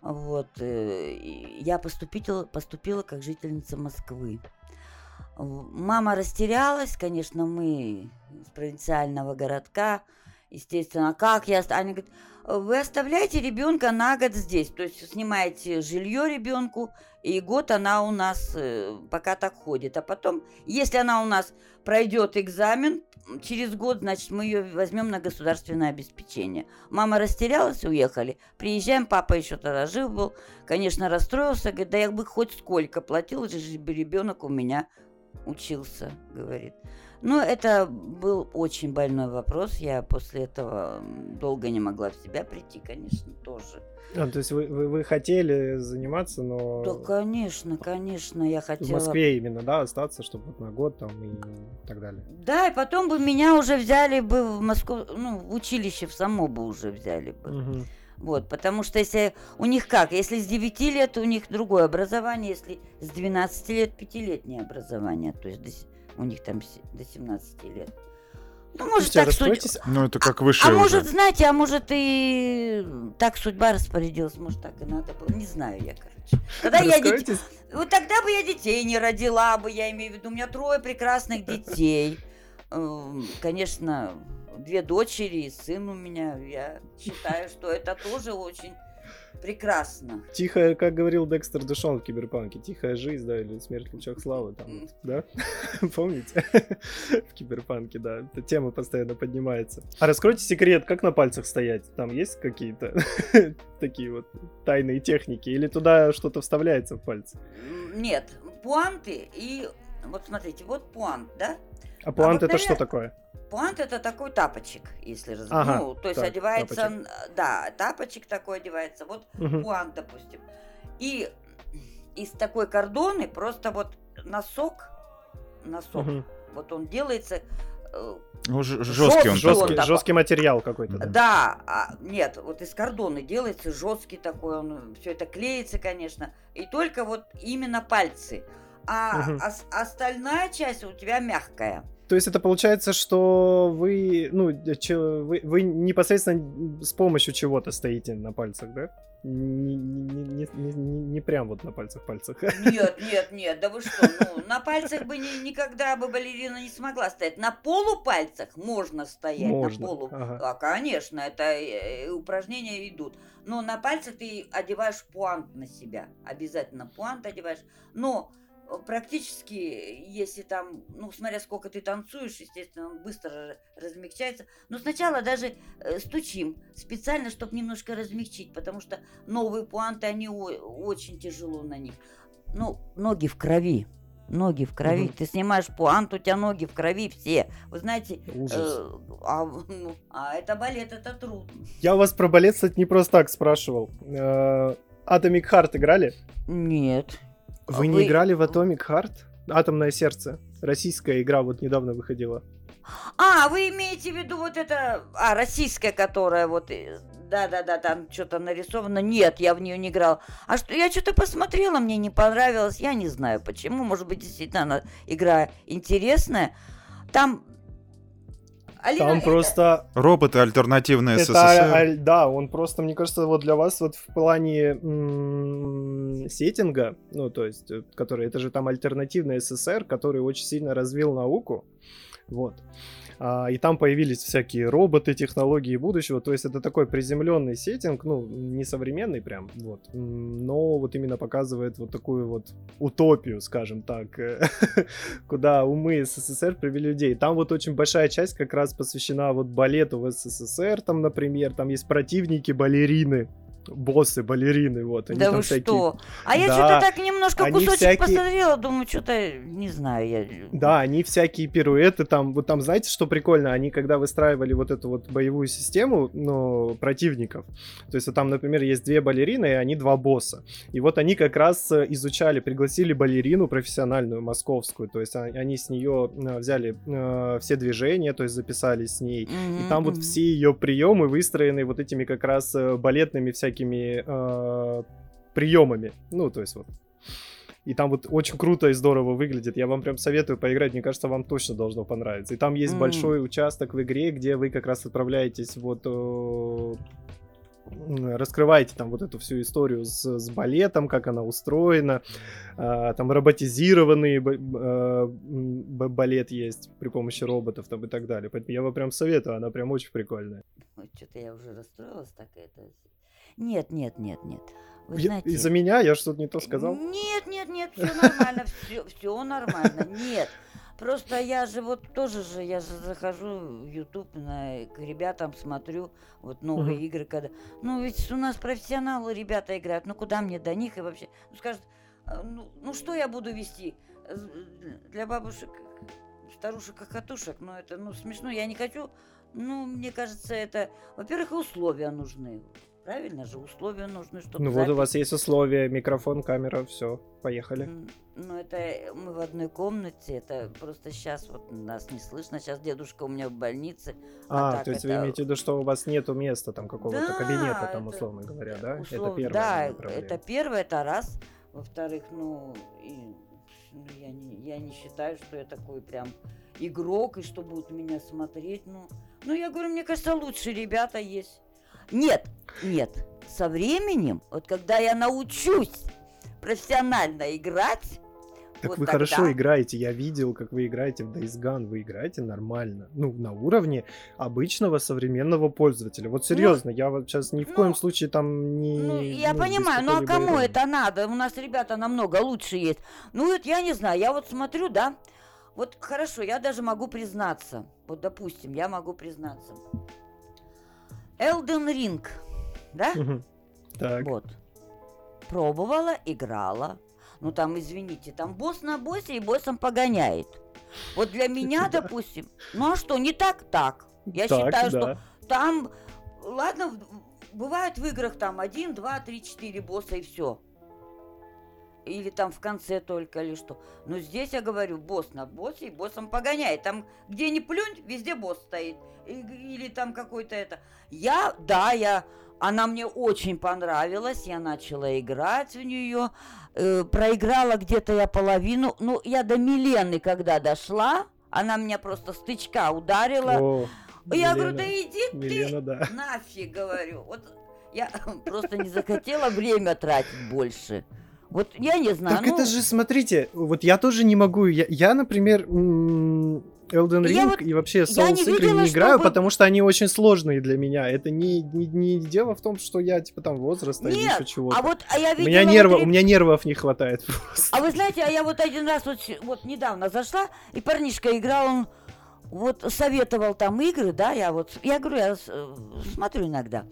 Вот. э, Я поступила, поступила как жительница Москвы. Мама растерялась, конечно, мы из провинциального городка. Естественно, а как я... Они говорят, вы оставляете ребенка на год здесь, то есть снимаете жилье ребенку, и год она у нас э, пока так ходит. А потом, если она у нас пройдет экзамен, через год, значит, мы ее возьмем на государственное обеспечение. Мама растерялась, уехали. Приезжаем, папа еще тогда жив был. Конечно, расстроился, говорит, да я бы хоть сколько платил, бы ребенок у меня учился, говорит. Ну, это был очень больной вопрос. Я после этого долго не могла в себя прийти, конечно, тоже. А, то есть вы, вы, вы хотели заниматься, но Да, конечно, конечно, я в хотела... Москве именно, да, остаться, чтобы вот на год там и так далее. Да, и потом бы меня уже взяли бы в Москву, ну, в училище в само бы уже взяли бы. Мгм. Вот, потому что если у них как, если с 9 лет у них другое образование, если с 12 лет пятилетнее образование, то есть до у них там до 17 лет. Ну, может, так судьба... Ну, это как А высшее уже. может, знаете, а может и так судьба распорядилась, может, так и надо было, не знаю я, короче. Тогда я. Раскройтесь. Вот тогда бы я детей не родила бы, я имею в виду, у меня трое прекрасных детей. Эм, Конечно, две дочери и сын у меня. Я считаю, что это тоже очень прекрасно. Тихая, как говорил Декстер Дешон в Киберпанке, тихая жизнь, да, или смерть в лучах славы, там, да? Помните? В Киберпанке, да, эта тема постоянно поднимается. А раскройте секрет, как на пальцах стоять? Там есть какие-то такие вот тайные техники? Или туда что-то вставляется в пальцы? Нет, пуанты и... Вот смотрите, вот пуант, да? А пуант вот, это что такое? Пуант это такой тапочек, если раз... Ага, ну, то есть так, одевается, тапочек. н- да, тапочек такой одевается. Вот Мгм. пуант, допустим. И из такой кордоны просто вот носок, носок, Мгм. вот он делается, э, Ну, Жесткий он Жесткий. такой. Жесткий, материал какой-то. да. да, а, нет, вот из кордоны делается жесткий такой, он все это клеится, конечно, и только вот именно пальцы. А Мгм. ос- остальная часть у тебя мягкая. То есть это получается, что вы, ну, вы, вы непосредственно с помощью чего-то стоите на пальцах, да? Не, не, не, не- не- прям вот на пальцах пальцах. Нет, нет, нет, да вы что, ну, на пальцах бы ни- никогда бы балерина не смогла стоять. На полупальцах можно стоять, Можно, на полу. ага. А, конечно, это э, упражнения идут. Но на пальцах ты одеваешь пуант на себя. Обязательно пуант одеваешь. Но э, практически, если там, ну, смотря сколько ты танцуешь, естественно, он быстро ра- размягчается. Но сначала даже э, стучим специально, чтобы немножко размягчить, потому что новые пуанты, они очень тяжело на них. Ну, ноги в крови. Ноги в крови. Мгм. Ты снимаешь пуант, у тебя ноги в крови все. Вы знаете, Ужас. э, а, ну, а это балет, это трудно. Я у вас про балет, кстати, не просто так спрашивал. Э, Atomic Heart играли? Нет. Вы А не вы- играли в Atomic Heart? Атомное сердце. Российская игра вот недавно выходила. А, вы имеете в виду вот это... А, российская, которая вот... э, Да-да-да, там что-то нарисовано. Нет, я в нее не играл. А что, я что-то посмотрела, мне не понравилось. Я не знаю почему. Может быть, действительно, она, игра интересная. Там... Алина, Там это- просто Роботы альтернативные Это, СССР. а, да, он просто, мне кажется, вот для вас вот в плане м, сеттинга, ну, то есть, э, который, это же там альтернативный СССР, который очень сильно развил науку, вот. А, и там появились всякие роботы, технологии будущего, то есть это такой приземленный сеттинг, ну, не современный прям, вот, но вот именно показывает вот такую вот утопию, скажем так, э, куда умы СССР привели людей. Там вот очень большая часть как раз посвящена вот балету в СССР, там, например, там есть противники балерины, боссы балерины, вот, они Да там вы всякие... что? А я Да, что-то так немножко кусочек всякие- посмотрела, думаю, что-то, не знаю, я... Да, они всякие пируэты там, вот там, знаете, что прикольно? Они, когда выстраивали вот эту вот боевую систему, ну, противников, то есть вот там, например, есть две балерины, и они два босса. И вот они как раз э, изучали, пригласили балерину профессиональную, московскую, то есть они с нее э, взяли э, все движения, то есть записали с ней, и там вот все ее приемы выстроены вот этими как раз э, балетными всякими э, приемами. Ну, то есть вот. И там вот очень круто и здорово выглядит. Я вам прям советую поиграть. Мне кажется, вам точно должно понравиться. И там есть М. большой участок в игре, где вы как раз отправляетесь вот э, раскрываете там вот эту всю историю с, с балетом, как она устроена, а, там роботизированный а, балет есть при помощи роботов там и так далее. Поэтому я вам прям советую, она прям очень прикольная. Что-то я уже расстроилась так это. Нет, нет, нет, нет. Вы знаете... Из-за меня я что-то не то сказал? Нет, нет, нет, все нормально, все, все нормально, нет. Просто я же вот тоже же, я же захожу в YouTube на, к ребятам, смотрю вот новые uh-huh. игры, когда... Ну, ведь у нас профессионалы ребята играют, ну куда мне до них и вообще... Ну, скажут, «А, ну, ну что я буду вести? Для бабушек, старушек, хохотушек, ну это, ну, смешно, я не хочу... Ну, мне кажется, это... Во-первых, условия нужны. Правильно же, условия нужны, чтобы... Ну вот у вас есть условия, микрофон, камера, все, поехали. Ну это э, мы в одной комнате, это просто сейчас вот нас не слышно, сейчас дедушка у меня в больнице. А, а то есть это... вы имеете в виду, что у вас нету места там какого-то да, кабинета там, это... условно говоря, да? Услов... Это первое. Да, это первое, это раз. Во-вторых, ну, и, ну я, не, я не считаю, что я такой прям игрок, и что будут меня смотреть. Ну, ну я говорю, мне кажется, лучше ребята есть. Нет, нет. Со временем, вот когда я научусь профессионально играть, так вот вы тогда... хорошо играете, я видел, как вы играете в Days Gone, вы играете нормально. Ну, на уровне обычного современного пользователя. Вот серьезно, ну, я вот сейчас ни в ну, коем случае там не... Ну, я ну, понимаю, ну а кому игры. это надо? У нас ребята намного лучше есть. Ну, вот я не знаю, я вот смотрю, да, вот хорошо, я даже могу признаться. Вот, допустим, я могу признаться. Elden Ring, да? Так. Вот. Пробовала, играла. Ну там, извините, там босс на боссе и боссом погоняет. Вот для меня, допустим, ну а что, не так так. Я так, считаю, да. что там, ладно, бывает в играх там один, два, три, четыре босса и все. Или там в конце только или что. Но здесь я говорю, босс на боссе и боссом погоняет. Там где ни плюнь, везде босс стоит. Или там какой-то это. Я, да, я, она мне очень понравилась. Я начала играть в нее. Э, проиграла где-то я половину. Ну, я до Милены когда дошла, она меня просто стычка ударила. О, я Милена. говорю, да иди Милена, ты да. нафиг, говорю. Вот я просто не захотела время тратить больше. Вот я не знаю. Так ну... это же, смотрите, вот я тоже не могу. Я, я например, Elden Ring вот, и вообще Souls не игры не играю, чтобы... потому что они очень сложные для меня. Это не, не, не дело в том, что я типа там возраста Нет, или еще чего-то. А вот, а я видела, у, меня нерва, вот... у меня нервов не хватает просто. А вы знаете, а я вот один раз вот, вот недавно зашла, и парнишка играл, он вот советовал там игры, да, я вот, я говорю, я э, смотрю иногда.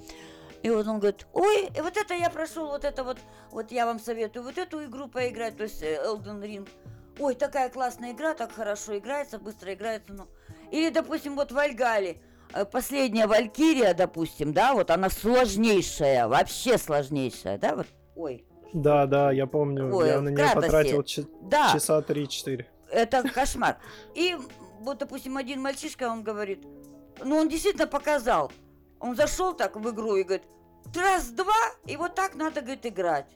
И вот он говорит, ой, вот это я прошел, вот это вот, вот я вам советую, вот эту игру поиграть, то есть э, Elden Ring. Ой, такая классная игра, так хорошо играется, быстро играется, ну. Или, допустим, вот Вальгали, э, последняя Валькирия, допустим, да, вот она сложнейшая, вообще сложнейшая, да, вот. Ой. Да, да, я помню, Ой, я на нее потратил ч- да. часа 3-4. Это кошмар. И вот, допустим, один мальчишка, он говорит, ну, он действительно показал, он зашел так в игру и говорит, раз-два, и вот так надо, говорит, играть.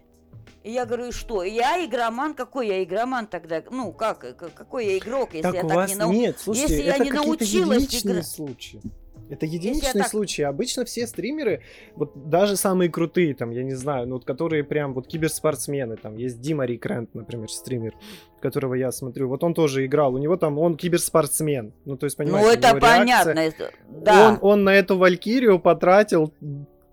И я говорю, что? Я игроман? Какой я игроман тогда? Ну, как? Какой я игрок, если так я у так вас не нау... Нет, слушайте, если это я не научилась играть. случаи. Это единичный так... случай. Обычно все стримеры, вот даже самые крутые, там, я не знаю, ну, вот, которые прям вот киберспортсмены, там, есть Дима Рикрент, например, стример, которого я смотрю, вот он тоже играл, у него там, он киберспортсмен, ну, то есть, понимаете, Ну, это понятно, реакция, да. Он, он на эту Валькирию потратил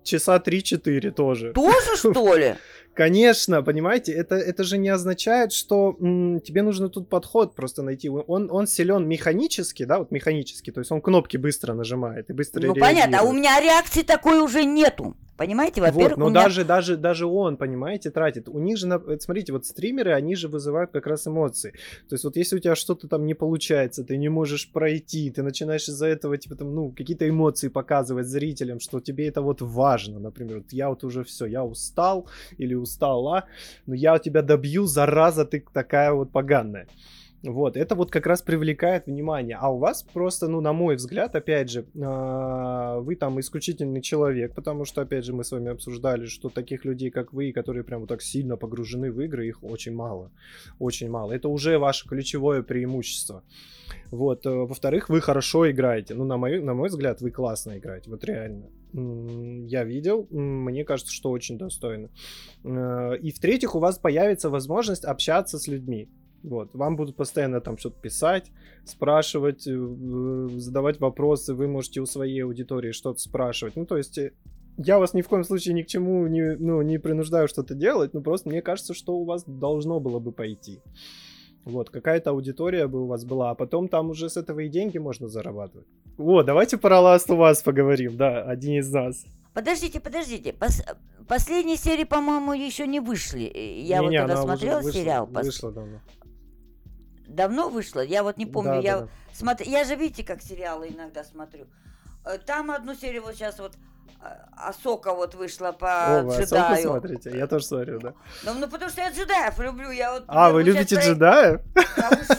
часа 3-4 тоже. Тоже, что ли? Конечно, понимаете, это, это же не означает, что м, тебе нужно тут подход просто найти. Он, он силен механически, да, вот механически, то есть он кнопки быстро нажимает и быстро Ну реагирует. понятно, а у меня реакции такой уже нету. Понимаете, во-первых, вот, но меня... даже, даже, даже он, понимаете, тратит. У них же, смотрите, вот стримеры, они же вызывают как раз эмоции. То есть вот если у тебя что-то там не получается, ты не можешь пройти, ты начинаешь из-за этого, типа там, ну, какие-то эмоции показывать зрителям, что тебе это вот важно, например, вот я вот уже все, я устал или устала, но я тебя добью, зараза, ты такая вот поганая. Вот, это вот как раз привлекает внимание. А у вас просто, ну, на мой взгляд, опять же, э, вы там исключительный человек, потому что, опять же, мы с вами обсуждали, что таких людей, как вы, которые прям вот так сильно погружены в игры, их очень мало. Очень мало. Это уже ваше ключевое преимущество. Вот. Э, во-вторых, вы хорошо играете. Ну, на мой, на мой взгляд, вы классно играете. Вот реально. я видел, мне кажется, что очень достойно. Э, и в-третьих, у вас появится возможность общаться с людьми. Вот, вам будут постоянно там что-то писать, спрашивать, э, задавать вопросы, вы можете у своей аудитории что-то спрашивать. Ну, то есть, э, я вас ни в коем случае ни к чему не, ну, не принуждаю что-то делать, но просто мне кажется, что у вас должно было бы пойти. Вот, какая-то аудитория бы у вас была, а потом там уже с этого и деньги можно зарабатывать. Вот, давайте про Last of Us поговорим, да, один из нас. Подождите, подождите. Пос последние серии, по-моему, еще не вышли. Я не, вот не, когда смотрела вышла, сериал. Вышла, вышла давно. Давно вышла? Я вот не помню. Да, я, да, да. Смотр... я же, видите, как сериалы иногда смотрю. Э, там одну серию вот сейчас вот Асока вот вышла по О, джедаю. смотрите, я тоже смотрю, да. Ну, ну, потому что я джедаев люблю, я вот... А, вы любите про... джедаев? А вы что?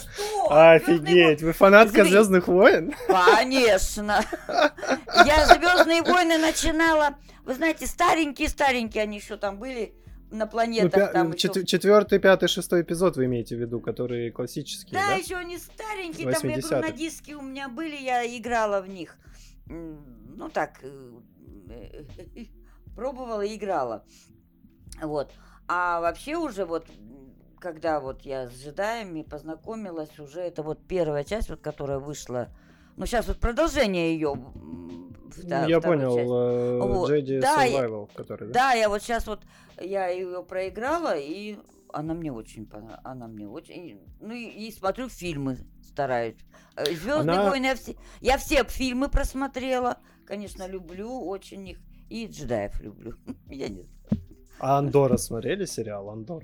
Офигеть, вы фанатка Зв... Звездных войн? Конечно. Я Звездные войны начинала, вы знаете, старенькие-старенькие они еще там были, на планетах. Ну, там чет- еще... Четвертый, пятый, шестой эпизод вы имеете в виду, которые классические. Да, да? еще они старенькие, там я говорю, на диске у меня были, я играла в них. Ну так, э, пробовала и играла. Вот. А вообще уже вот когда вот я с джедаями познакомилась, уже это вот первая часть, вот которая вышла. Ну, сейчас вот продолжение ее. Да, я понял, uh, вот. Jedi да, Survival, который, да? Да, я вот сейчас вот, я ее проиграла, и она мне очень понравилась. Она мне очень... Ну, и, и смотрю фильмы, стараюсь. Э, Звездные она... войны, я все, я все фильмы просмотрела. Конечно, люблю очень их. И джедаев люблю. Я не знаю. А Андора смотрели сериал Андор?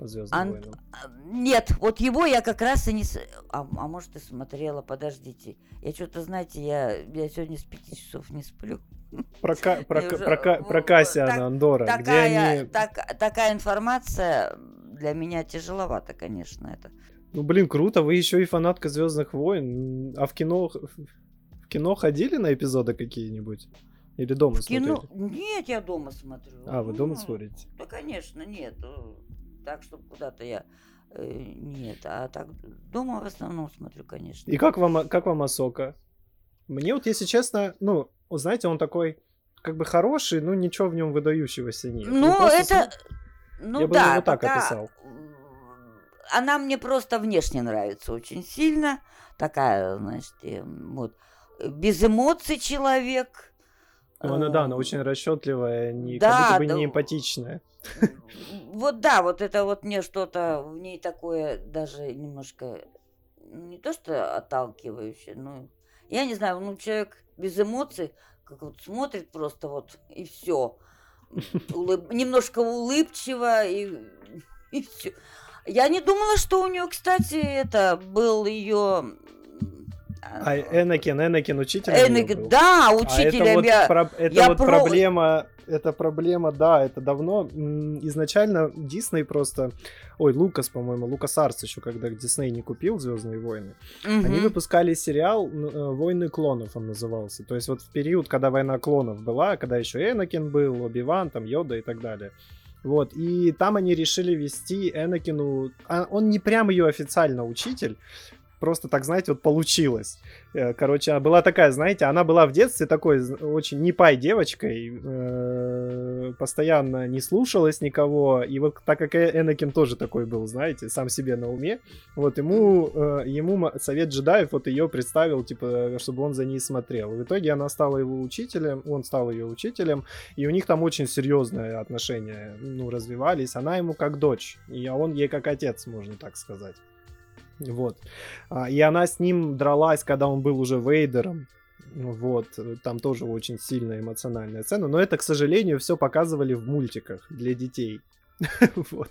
По Звездным Ан... войнам. А, нет, вот его я как раз и не... А, а может, и смотрела, подождите. Я что-то, знаете, я, я сегодня с пяти часов не сплю. Про, про, про, про, про Кассиана так, Андора. Такая, где они... так, такая информация для меня тяжеловато, конечно, это. Ну, блин, круто, вы еще и фанатка Звездных войн. А в кино кино ходили на эпизоды какие-нибудь? Или дома в кино? Нет, я дома смотрю. А, вы дома ну, смотрите? Да, конечно, нет. Так, чтобы куда-то я... Э, нет, а так дома в основном смотрю, конечно. И как вам, как вам Асока? Мне вот, если честно, ну, знаете, он такой как бы хороший, но ничего в нем выдающегося нет. Ну, ну это... См... Ну, я бы да, его так пока... описал. Она мне просто внешне нравится очень сильно. Такая, значит, вот без эмоций человек. Ну, она, да, она очень расчетливая, не, да, как будто бы да, не эмпатичная. Вот да, вот это вот мне что-то в ней такое даже немножко не то что отталкивающее, но я не знаю, ну человек без эмоций, как вот смотрит просто вот и все, Улыб... немножко улыбчиво и и все. Я не думала, что у нее, кстати, это был ее а Энакин, Энакин учителем Энакин, да, учителем а это я... Вот, про... это я вот про... проблема, это проблема, да, это давно. Изначально Дисней просто... Ой, Лукас, по-моему, Лукас Арс еще, когда Дисней не купил Звездные войны, угу. они выпускали сериал э, Войны клонов, он назывался. То есть вот в период, когда война клонов была, когда еще Энакин был, Оби-Ван, там Йода и так далее. Вот, и там они решили вести Энакину... А он не прям ее официально учитель, просто так, знаете, вот получилось. Э, короче, была такая, знаете, она была в детстве такой очень непай девочкой, э, постоянно не слушалась никого, и вот так как Энакин тоже такой был, знаете, сам себе на уме, вот ему, э, ему совет джедаев вот ее представил, типа, чтобы он за ней смотрел. В итоге она стала его учителем, он стал ее учителем, и у них там очень серьезные отношения, ну, развивались. Она ему как дочь, и он ей как отец, можно так сказать. Вот. А, и она с ним дралась, когда он был уже Вейдером. Вот, там тоже очень сильная эмоциональная сцена. Но это, к сожалению, все показывали в мультиках для детей. Вот.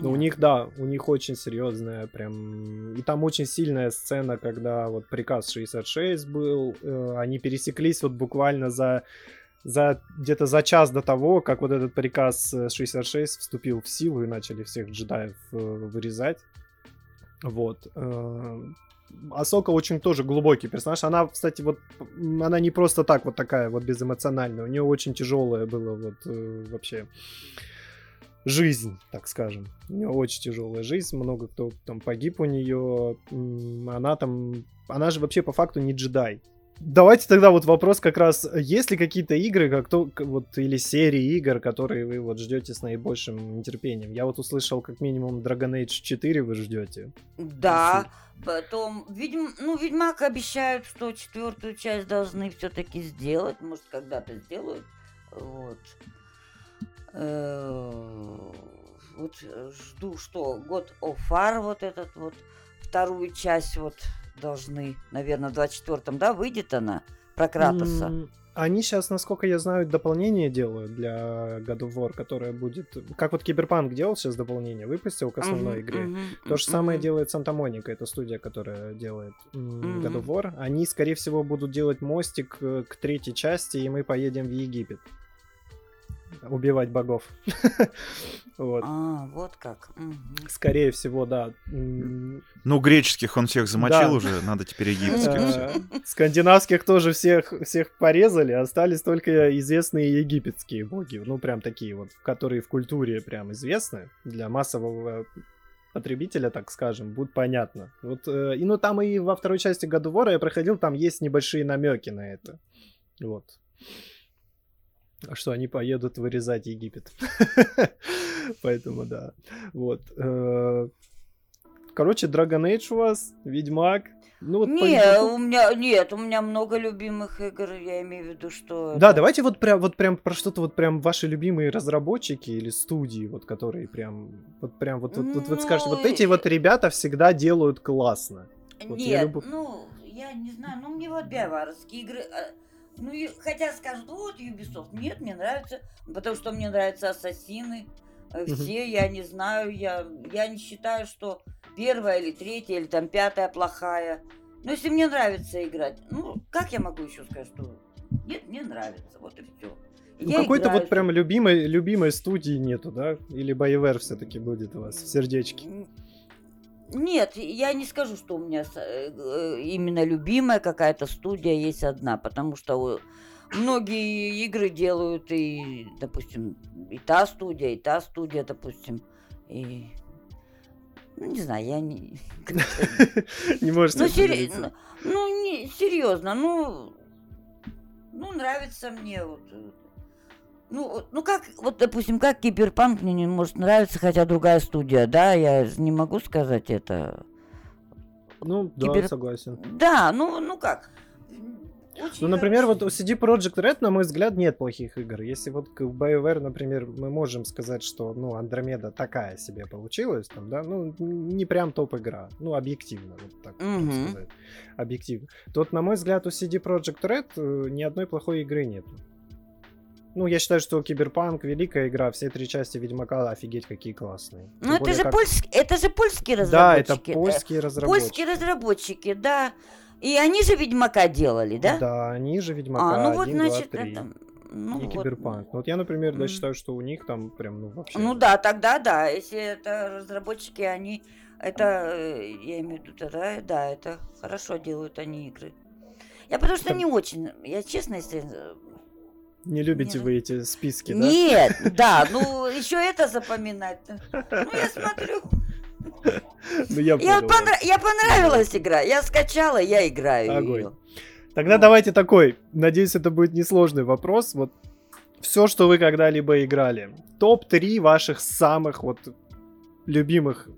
Но у них, да, у них очень серьезная прям... И там очень сильная сцена, когда вот приказ 66 был, э, они пересеклись вот буквально за за где-то за час до того, как вот этот приказ 66 вступил в силу и начали всех джедаев э, вырезать. Вот. Э, Асока очень тоже глубокий персонаж. Она, кстати, вот она не просто так вот такая вот безэмоциональная. У нее очень тяжелая была вот э, вообще жизнь, так скажем. У нее очень тяжелая жизнь, много кто там погиб у нее. Она там, она же вообще по факту не джедай. Давайте тогда вот вопрос как раз, есть ли какие-то игры, как то, вот, или серии игр, которые вы вот ждете с наибольшим нетерпением? Я вот услышал, как минимум Dragon Age 4 вы ждете. Да, потом, видим, ну, Ведьмак обещают, что четвертую часть должны все-таки сделать, может, когда-то сделают, вот. Э, вот жду, что год of War, вот этот вот, вторую часть вот должны, наверное, в 24-м, да, выйдет она про Кратоса? Mm, они сейчас, насколько я знаю, дополнение делают для God of War, которое будет... Как вот Киберпанк делал сейчас дополнение, выпустил к основной uh-huh, игре. Uh-huh, То же uh-huh. самое делает Санта Моника, это студия, которая делает uh-huh. God of War. Они, скорее всего, будут делать мостик э, к третьей части, и мы поедем в Египет убивать богов. вот. А, вот как. Скорее всего, да. Ну, греческих он всех замочил да. уже, надо теперь египетских. Скандинавских тоже всех, всех порезали, остались только известные египетские боги. Ну, прям такие вот, которые в культуре прям известны для массового потребителя, так скажем, будет понятно. Вот, э, и ну там и во второй части of War я проходил, там есть небольшие намеки на это. Вот. А что они поедут вырезать Египет. Поэтому да. Вот. Э, короче, Dragon Age у вас, Ведьмак. Ну, вот по... у меня нет, у меня много любимых игр, я имею в виду, что. Да, это... давайте вот прям вот прям про что-то вот прям ваши любимые разработчики или студии, вот которые прям вот прям вот вот, вот, вот скажете, вот эти вот ребята всегда делают классно. Вот нет, люб... ну я не знаю, ну мне вот биоварские игры а, ну, и, хотя скажут, вот Ubisoft. Нет, мне нравится, потому что мне нравятся ассасины. Э, все, я не знаю, я, я не считаю, что первая или третья, или там пятая плохая. Но если мне нравится играть, ну, как я могу еще сказать, что нет, мне нравится, вот и все. Ну, какой-то вот прям любимой, любимой студии нету, да? Или BioWare все-таки будет у вас в сердечке? Нет, я не скажу, что у меня э, э, именно любимая какая-то студия есть одна, потому что многие игры делают и, допустим, и та студия, и та студия, допустим, и ну, не знаю, я не... Не можете ну, сери... ну, ну, не, серьезно, ну, ну, нравится мне вот э, ну, ну как, вот, допустим, как Киберпанк мне не может нравиться, хотя другая студия, да, я не могу сказать это. Ну, Кибер... да, согласен. Да, ну, ну как. Очень ну, например, хорошо. вот у CD Projekt Red, на мой взгляд, нет плохих игр. Если вот в BioWare, например, мы можем сказать, что, ну, Андромеда такая себе получилась, там, да, ну, не прям топ-игра, ну, объективно, вот так mm-hmm. сказать, объективно. То вот, на мой взгляд, у CD Projekt Red э, ни одной плохой игры нету. Ну, я считаю, что Киберпанк великая игра, все три части Ведьмака офигеть какие классные. Ну, это же, как... польск... это же польские разработчики. Да, это польские разработчики. Польские разработчики, да. И они же Ведьмака делали, да? Да, они же Ведьмака. А, ну вот, 1, значит, 2, 3. это... Ну, и вот. Киберпанк. Ну, вот я, например, да, считаю, что у них там прям, ну, вообще... Ну да, тогда да. Если это разработчики, они... Это, э, я имею в виду, тогда, да, это хорошо делают они игры. Я потому что не очень, я честно, если не любите Нет. вы эти списки, да? Нет, да, ну еще это запоминать. Ну я смотрю. Ну, я, я, понрав... я понравилась игра, я скачала, я играю Огонь. ее. Тогда давайте такой, надеюсь, это будет несложный вопрос. Вот все, что вы когда-либо играли, топ-3 ваших самых вот любимых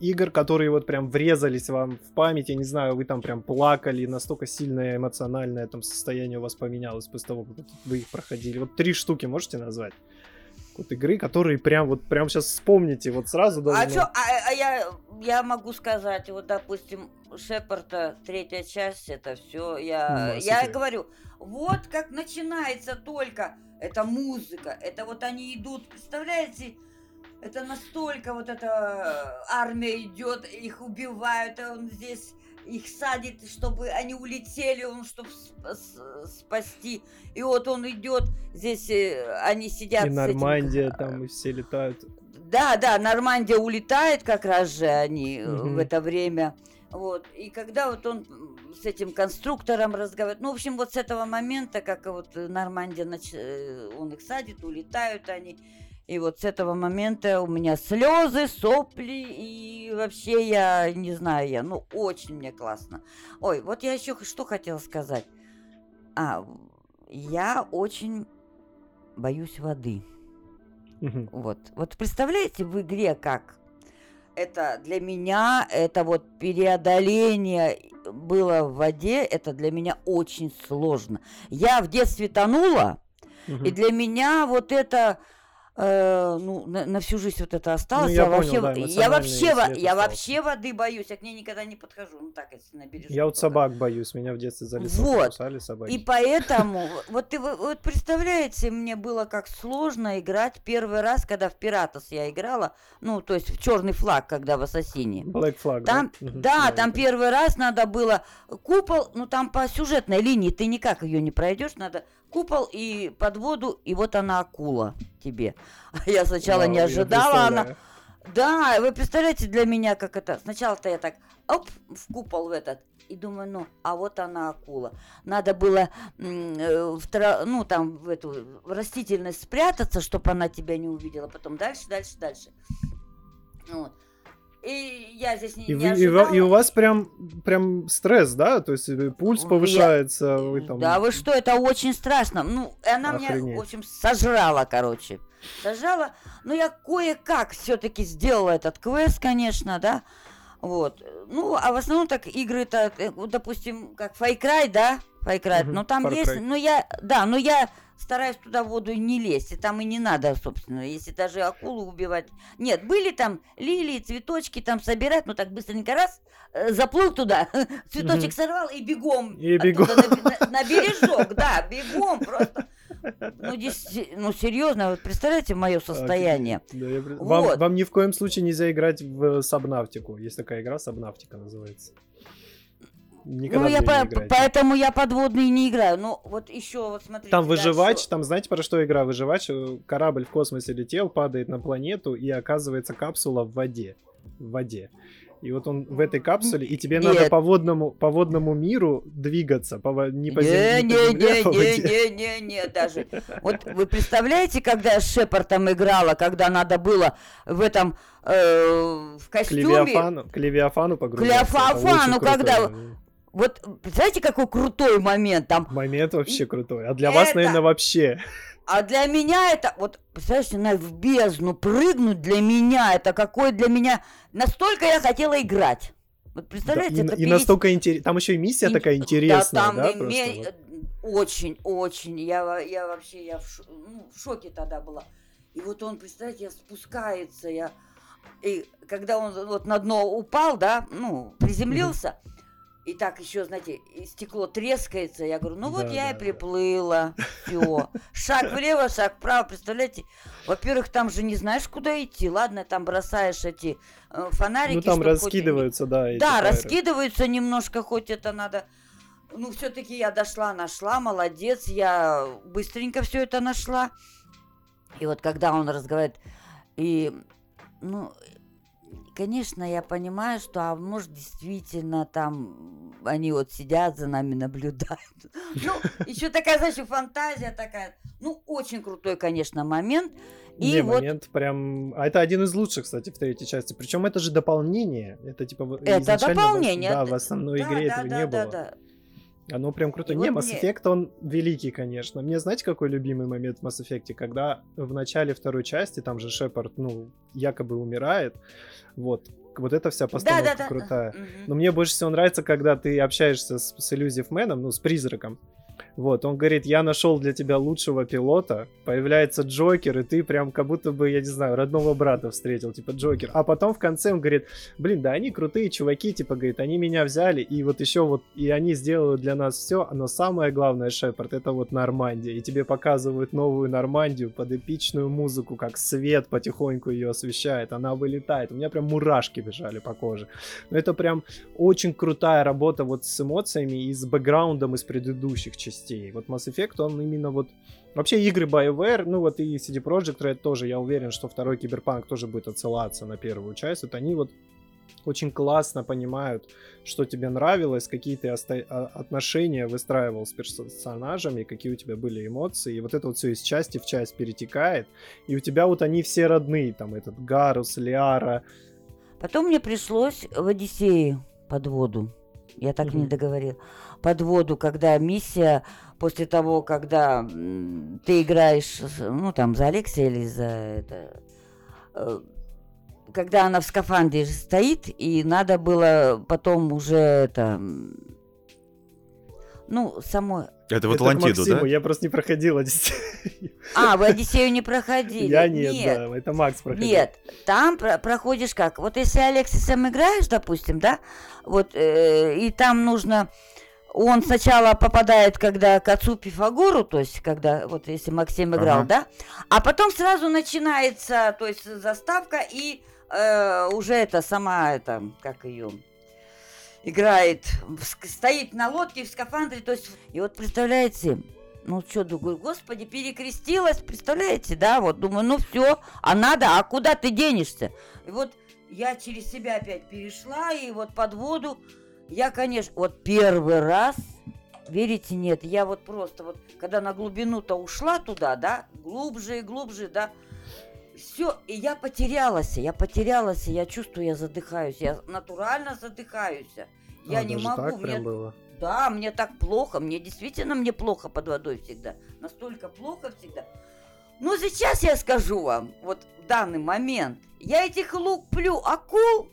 игр, которые вот прям врезались вам в память, я не знаю, вы там прям плакали, настолько сильное эмоциональное там состояние у вас поменялось после того, как вы их проходили. Вот три штуки можете назвать? Вот игры, которые прям вот прям сейчас вспомните, вот сразу даже. А что, а, а я, я могу сказать, вот допустим, Шепарда третья часть, это все, я, ну, я говорю, вот как начинается только эта музыка, это вот они идут, представляете, это настолько вот эта э, армия идет, их убивают, а он здесь их садит, чтобы они улетели, он чтобы спасти. И вот он идет, здесь э, они сидят. И Нормандия этим... там и все летают. Да, да, Нормандия улетает как раз же они угу. в это время. Вот. И когда вот он с этим конструктором разговаривает, ну, в общем, вот с этого момента, как вот Нормандия, нач... он их садит, улетают они, и вот с этого момента у меня слезы, сопли, и вообще я не знаю, я, ну, очень мне классно. Ой, вот я еще что хотела сказать. А, я очень боюсь воды. Мгм. Вот. Вот представляете в игре как? Это для меня, это вот преодоление было в воде, это для меня очень сложно. Я в детстве тонула, Мгм. и для меня вот это, э, ну, на, на всю жизнь вот это осталось. Ну, я вообще, понял, да, во- я вообще, во- я вообще воды боюсь, я к ней никогда не подхожу. Ну так, если на бережку. Я вот собак боюсь, меня в детстве за лесом Вот. собаки. И поэтому, вот ты вот представляете, мне было как сложно играть первый раз, когда в Пиратос я играла, ну, то есть в черный флаг, когда в Ассасине. Black Flag, Там, Мгм. да, там первый раз надо было купол, ну там по сюжетной линии ты никак ее не пройдешь, надо купол и под воду, и вот она акула тебе. А я сначала Вау, не ожидала, она, да, вы представляете для меня, как это? Сначала-то я так, оп, в купол в этот, и думаю, ну, а вот она акула. Надо было, э, ну, там, в эту в растительность спрятаться, чтобы она тебя не увидела. Потом дальше, дальше, дальше. Вот. И я здесь не, И, не вы- и и у ожидала. вас прям, прям стресс, да? То есть э, пульс Я- повышается, вы там... Да вы что, это очень страшно. Ну, она меня, Охренеть. в общем, сожрала, короче. Сожрала. Но я кое-как все-таки сделала этот квест, конечно, да. Вот. Ну, а в основном так игры-то, э, допустим, как Far Cry, да? Far Cry. Мгм, Ну, там Far есть, Cry. ну, я, да, но я стараюсь туда в воду не лезть, и там и не надо, собственно, если даже акулу убивать. Нет, были там лилии, цветочки там собирать, ну, так быстренько раз, э, заплыл туда, цветочек сорвал и бегом. И бегом. На, на- на бережок, да, бегом просто. Ну, дес- ну серьезно, вот представляете мое состояние? Да, я пред- вам, Вот. вам ни в коем случае нельзя играть в Сабнавтику. Есть такая игра, Сабнавтика называется. Никогда ну, я по- не играйте. поэтому я подводные не играю. Ну, вот еще вот смотрите. Там дальше. выживач, там знаете про что игра выживач? Э, Корабль в космосе летел, падает на планету и оказывается капсула в воде. В воде. И вот он в этой капсуле, и тебе надо Нет. по водному, по водному миру двигаться, по, не по земле, не не, а не, по не, воде. не, не, не, даже. Вот вы представляете, когда я с Шепардом играла, когда надо было в этом, э, в К костюме, Левиафану, к Левиафану погрузиться. Это Левиафану, когда-. Вот представляете, какой крутой момент там. Момент вообще И крутой. А для вас, это- наверное, вообще. А для меня это, вот, представляете, на в бездну прыгнуть для меня, это какой для меня, настолько я хотела играть. Вот Да, представляете, и, это и перес- настолько интересно. Там еще и миссия ин- такая интересная, там да, име- просто вот. Очень, очень. Я, я вообще я в, ш- ну, в шоке тогда была. И вот он, представляете, я спускается, я... И когда он вот на дно упал, да, ну, приземлился, и так еще, знаете, стекло трескается, я говорю, ну вот Да, я да, и да. приплыла, все. Шаг влево, шаг вправо, представляете? Во-первых, там же не знаешь, куда идти. Ладно, там бросаешь эти э, фонарики. Ну там чтоб хоть- раскидываются, да. да, фаеры. раскидываются немножко, хоть это надо. Ну, все-таки я дошла, нашла, молодец, я быстренько все это нашла. И вот когда он разговаривает, и, ну, конечно, я понимаю, что, а может, действительно там они вот сидят за нами, наблюдают. Ну, еще такая, знаешь, фантазия такая. Ну, очень крутой, конечно, момент. И Не, вот момент прям... А это один из лучших, кстати, в третьей части. Причем это же дополнение. Это типа... это дополнение. Да, в основной игре этого не было. Оно прям круто. И Не, вот Mass мне- Effect, он великий, конечно. Мне знаете, какой любимый момент в Mass Effect? Когда в начале второй части, там же Шепард, ну, якобы умирает. Вот. Вот эта вся постановка Да, да, да. крутая. Мгм. Но мне больше всего нравится, когда ты общаешься с, с Man, ну, с призраком. Вот, он говорит, я нашел для тебя лучшего пилота, появляется Джокер, и ты прям как будто бы, я не знаю, родного брата встретил, типа Джокер. А потом в конце он говорит, блин, да они крутые чуваки, типа, говорит, они меня взяли, и вот еще вот, и они сделали для нас все, но самое главное, Шепард, это вот Нормандия, и тебе показывают новую Нормандию под эпичную музыку, как свет потихоньку ее освещает, она вылетает, у меня прям мурашки бежали по коже. Но это прям очень крутая работа вот с эмоциями и с бэкграундом из предыдущих частей. Вот Mass Effect, он именно вот... Вообще игры BioWare, ну вот и CD Projekt Red тоже, я уверен, что второй Киберпанк тоже будет отсылаться на первую часть. Вот они вот очень классно понимают, что тебе нравилось, какие ты оста- а- отношения выстраивал с персонажами, какие у тебя были эмоции, и вот это вот все из части в часть перетекает, и у тебя вот они все родные, там этот Гарус, Лиара, Потом мне пришлось в Одиссее под воду. Я так не Мгм. Под воду, когда миссия, после того, когда ты играешь, ну, там, за Алексея или за это... э, Когда она в скафандре стоит, и надо было потом уже это... Ну, само... Это в Это к Атлантиду, да? Я просто не проходил Одиссею. А, вы Одиссею не проходили? Я нет, да, это Макс проходил. Нет, там про- проходишь как? Вот если Алексисом играешь, допустим, да, вот, э, и там нужно... Он сначала попадает, когда к отцу Пифагору, то есть, когда, вот если Максим играл, Ага. да, а потом сразу начинается, то есть, заставка, и э, уже это сама, это, как ее, играет, стоит на лодке в скафандре, то есть, и вот представляете, ну что, думаю, господи, перекрестилась, представляете, да, вот думаю, ну все, а надо, а куда ты денешься? И вот я через себя опять перешла, и вот под воду, я, конечно, вот первый раз, верите, нет, я вот просто вот, когда на глубину-то ушла туда, да, глубже и глубже, да, все, и я потерялась, я потерялась, я чувствую, я задыхаюсь, я натурально задыхаюсь. Я А, не могу, так мне было. да, мне так плохо, мне действительно мне плохо под водой всегда. Настолько плохо всегда. Но сейчас я скажу вам, вот в данный момент, я этих луплю акул,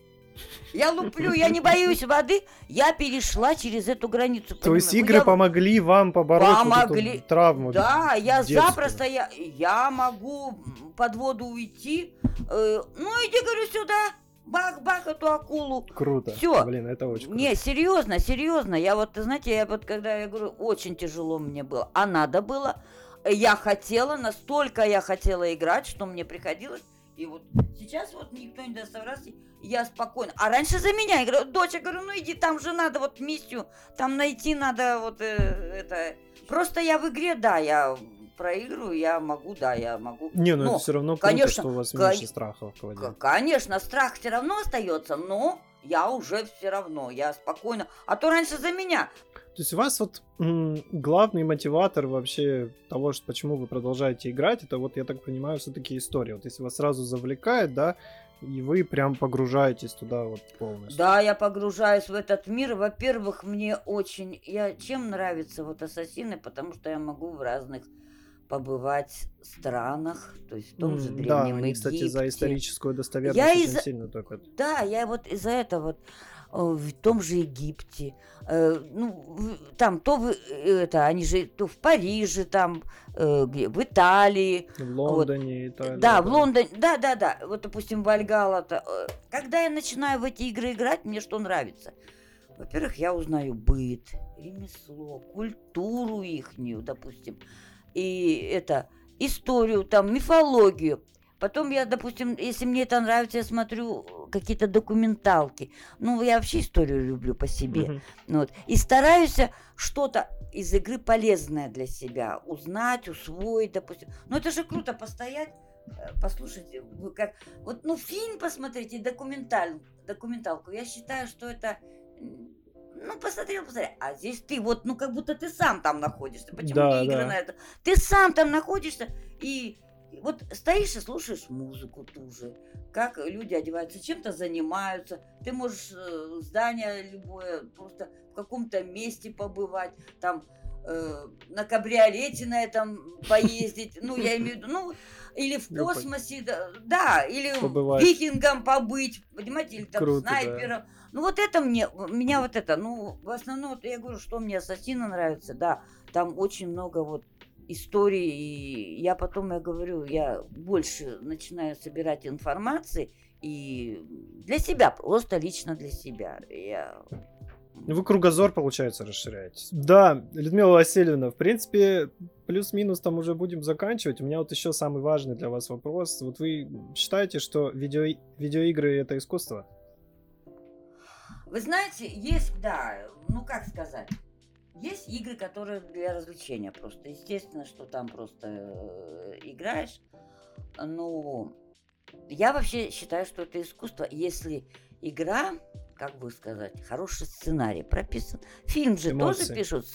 я луплю, я не боюсь воды, я перешла через эту границу. То есть понимаете? Ну, игры я- помогли вам побороть вот эту Помогли. травму? Да, я детскую? запросто, я, я могу под воду уйти. э, ну иди, говорю, сюда, бах-бах эту акулу. Круто. Всё. Блин, это очень круто. Не, серьезно, серьезно. Я вот, знаете, я вот когда я говорю, очень тяжело мне было, а надо было. Я хотела, настолько я хотела играть, что мне приходилось. И вот сейчас вот никто не даст соврать, я спокойно. А раньше за меня, я говорю, доча, говорю, ну иди, там же надо вот миссию, там найти надо вот э, это. Просто я в игре, да, я проигрываю, я могу, да, я могу. Не, ну Но, это все равно круто, конечно, что у вас кон- меньше страхов в воде. К- Конечно, страх все равно остается, но я уже все равно, я спокойно. А то раньше за меня. То есть у вас вот м, главный мотиватор вообще того, что, почему вы продолжаете играть, это вот, я так понимаю, все-таки история. Вот если вас сразу завлекает, да, и вы прям погружаетесь туда вот полностью. Да, я погружаюсь в этот мир. Во-первых, мне очень... Я чем нравится вот ассасины, потому что я могу в разных побывать странах, то есть в том же М, древнем Да, они, кстати, за Египте. историческую достоверность Я очень из-за- сильно топят. Да, я вот из-за этого вот э, в том же Египте, э, ну, там то вы, это, они же то в Париже, там, э, где, в Италии, В Лондоне, Италия. Да, в Лондоне, да, да, да. Вот, допустим, Вальгала. -то, э, когда я начинаю в эти игры играть, мне что нравится? Во-первых, я узнаю быт, ремесло, культуру ихнюю, допустим, и это историю, там, мифологию. Потом я, допустим, если мне это нравится, я смотрю какие-то документалки. Ну, я вообще историю люблю по себе. Ну Вот. И стараюсь что-то из игры полезное для себя узнать, усвоить, допустим. Ну это же круто постоять, э, послушать, э, как... Вот, ну, фильм посмотрите, документаль, документалку. Я считаю, что это... Ну, посмотрел, посмотрел. А здесь ты вот, ну, как будто ты сам там находишься. Почему Да, не игры да. на это? Ты сам там находишься и вот стоишь и слушаешь музыку ту же, как люди одеваются, чем-то занимаются. Ты можешь э, здание любое, просто в каком-то месте побывать, там э, на кабриолете на этом поездить, ну, я имею в виду, ну, или в Ну, космосе, да, да, или Побывать. викингом побыть, понимаете, или там Круто, да. снайпером. Ну, вот это мне, меня вот это, ну, в основном, я говорю, что мне Ассасина нравится, да, там очень много вот историй, и я потом, я говорю, я больше начинаю собирать информации, и для себя, просто лично для себя. Я... Вы кругозор, получается, расширяете. Да, Людмила Васильевна, в принципе, плюс-минус там уже будем заканчивать. У меня вот еще самый важный для вас вопрос. Вот вы считаете, что видео... видеоигры это искусство? Вы знаете, есть, да, ну как сказать, есть игры, которые для развлечения просто. Естественно, что там просто э, играешь. Ну, я вообще считаю, что это искусство, если игра, как бы сказать, хороший сценарий прописан. Фильм же Эмоции. тоже пишут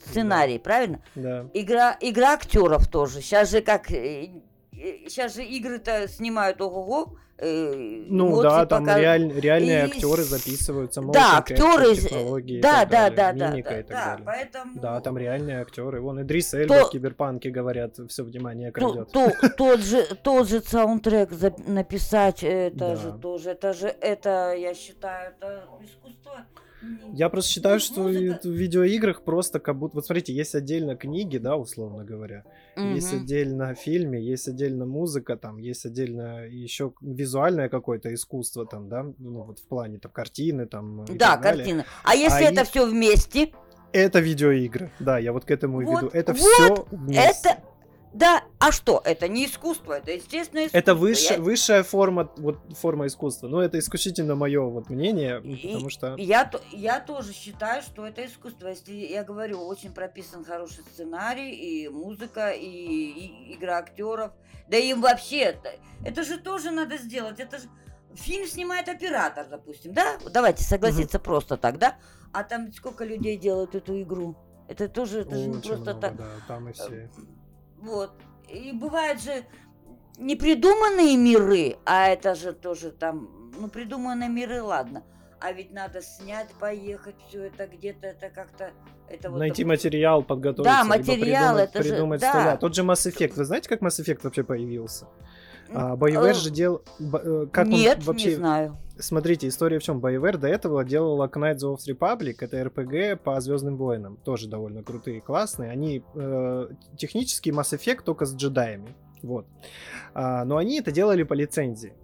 сценарий, правильно? Да. Игра, игра актеров тоже. Сейчас же как э, сейчас же игры-то снимают ого-го. э, Ну да, там пока- реаль- реальные и актеры записываются, Да, актеры, технологии и да, да, да, да, мимика да, и так да, далее. поэтому... Да, там реальные актеры. Вон Идрис Эльба То- в Киберпанке говорят, все внимание крадет. то- тот же тот же саундтрек за- написать это Да. же тоже это же это я считаю это искусство Я просто считаю, ну, что и в видеоиграх просто как будто... Вот смотрите, есть отдельно книги, да, условно говоря. Есть мгм. отдельно фильме, есть отдельно музыка, там, есть отдельно еще визуальное какое-то искусство, там, да, ну, вот в плане там картины, там, да картина а если А это и- все вместе Это видеоигры, да, я вот к этому и Вот, веду. Это вот, все вместе. это да а что это не искусство это естественное искусство Это высшая, Я- высшая форма, вот, форма искусства. Но это исключительно мое вот мнение, И- потому что... Я, я тоже считаю, что это искусство. Если я говорю, очень прописан хороший сценарий, и музыка, и, и игра актеров. Да и вообще, это, это же тоже надо сделать. Это же фильм снимает оператор, допустим, да? Давайте согласиться просто так, да? А там сколько людей делают эту игру? Это тоже, это же не просто много, так. да, там и все. Вот. И бывают же непридуманные миры, а это же тоже там, ну, придуманные миры, ладно. А ведь надо снять, поехать, все это где-то, это как-то... Это вот, Найти допустим, материал, подготовиться, Да, материал, придумать, это же- придумать да. с нуля. Тот же Mass Effect. Вы знаете, как Mass Effect вообще появился? А, BioWare э, же делал... э, Как он Нет, вообще... не знаю. Смотрите, история в чем? BioWare до этого делала Knights of Republic, это RPG по Звездным войнам, тоже довольно крутые, классные. Они э, технически Mass Effect только с джедаями, вот. А, но они это делали по лицензии.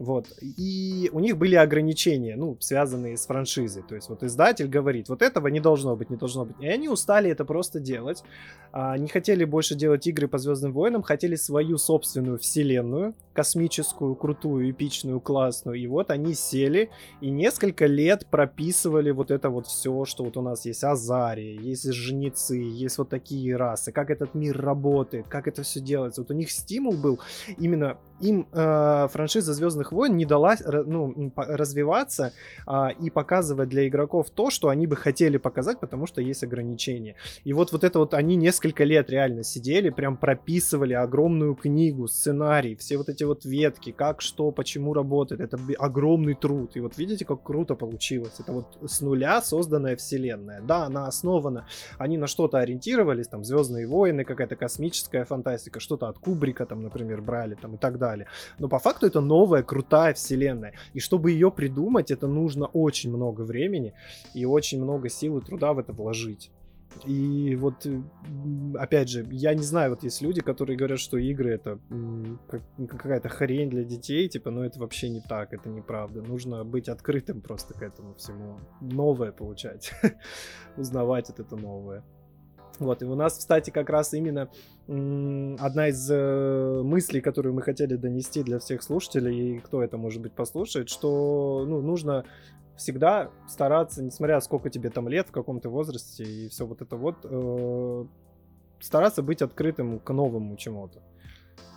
Вот. И у них были ограничения, ну, связанные с франшизой. То есть вот издатель говорит, вот этого не должно быть, не должно быть. И они устали это просто делать. А, не хотели больше делать игры по Звездным войнам, хотели свою собственную вселенную, космическую, крутую, эпичную, классную. И вот они сели и несколько лет прописывали вот это вот все, что вот у нас есть Азария, есть жнецы, есть вот такие расы, как этот мир работает, как это все делается. Вот у них стимул был именно им э, франшиза Звездных войн не дала ну, развиваться а, и показывать для игроков то, что они бы хотели показать, потому что есть ограничения. И вот вот это вот они несколько лет реально сидели, прям прописывали огромную книгу, сценарий, все вот эти вот ветки, как, что, почему работает. Это огромный труд. И вот видите, как круто получилось. Это вот с нуля созданная вселенная. Да, она основана, они на что-то ориентировались, там, Звездные войны, какая-то космическая фантастика, что-то от Кубрика, там, например, брали, там, и так далее. Но по факту это новая, крутая вселенная. И чтобы ее придумать, это нужно очень много времени и очень много сил и труда в это вложить. И вот, опять же, я не знаю, вот есть люди, которые говорят, что игры это какая-то хрень для детей, типа, но это вообще не так, это неправда. Нужно быть открытым просто к этому всему. Новое получать, узнавать это новое. Вот, и у нас, кстати, как раз именно одна из э, мыслей, которую мы хотели донести для всех слушателей, и кто это, может быть, послушает, что, ну, нужно всегда стараться, несмотря сколько тебе там лет, в каком ты возрасте и все вот это вот, э, стараться быть открытым к новому чему-то.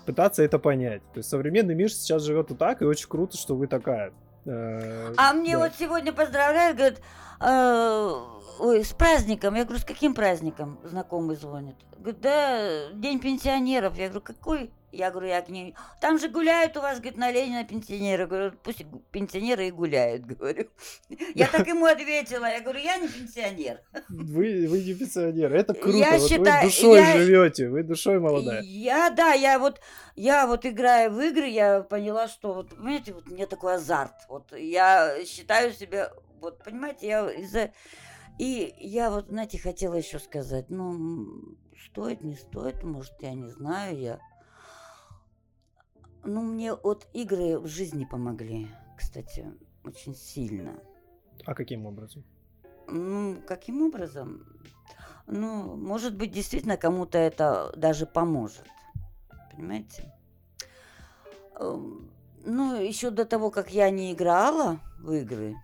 Пытаться это понять. То есть современный мир сейчас живет и так, и очень круто, что вы такая. Э, А мне да. вот сегодня поздравляют, говорят, «Э, ой, с праздником. Я говорю, с каким праздником? Знакомый звонит. Говорит, да, день пенсионеров. Я говорю, какой? Я говорю, я к ней. Там же гуляют у вас, говорит, на Ленина пенсионеры. Говорю, пусть пенсионеры и гуляют, говорю. Я так ему ответила. Я говорю, я не пенсионер. Вы, вы не пенсионер. Это круто. Я вот считаю- вы душой я- живете, вы душой молодая. Я, да, я вот, я вот играя в игры, я поняла, что вот, понимаете, вот у меня такой азарт. Вот я считаю себя, вот, понимаете, я из-за... И я вот, знаете, хотела еще сказать, ну, стоит, не стоит, может, я не знаю, я... Ну, мне вот игры в жизни помогли, кстати, очень сильно. А каким образом? Ну, каким образом? Ну, может быть, действительно кому-то это даже поможет. Понимаете? Эм, Ну, еще до того, как я не играла в игры,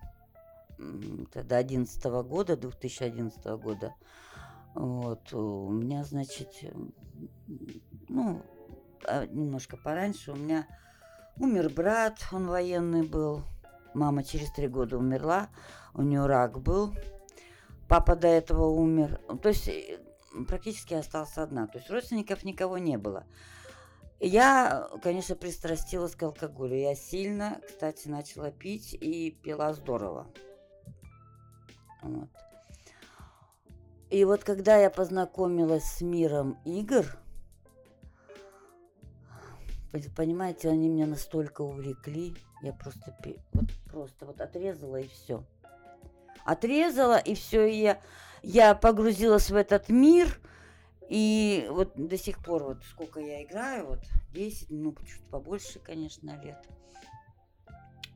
это до 11 года, 2011 года, вот, у меня, значит, ну, немножко пораньше у меня умер брат, он военный был, мама через три года умерла, у нее рак был, папа до этого умер, то есть э, практически остался одна, то есть родственников никого не было. Я, конечно, пристрастилась к алкоголю. Я сильно, кстати, начала пить и пила здорово. Вот. И вот когда я познакомилась с миром игр, понимаете, они меня настолько увлекли, я просто вот просто вот отрезала и все. Отрезала и все, и я, я погрузилась в этот мир, и вот до сих пор вот сколько я играю, вот 10, ну чуть побольше, конечно, лет.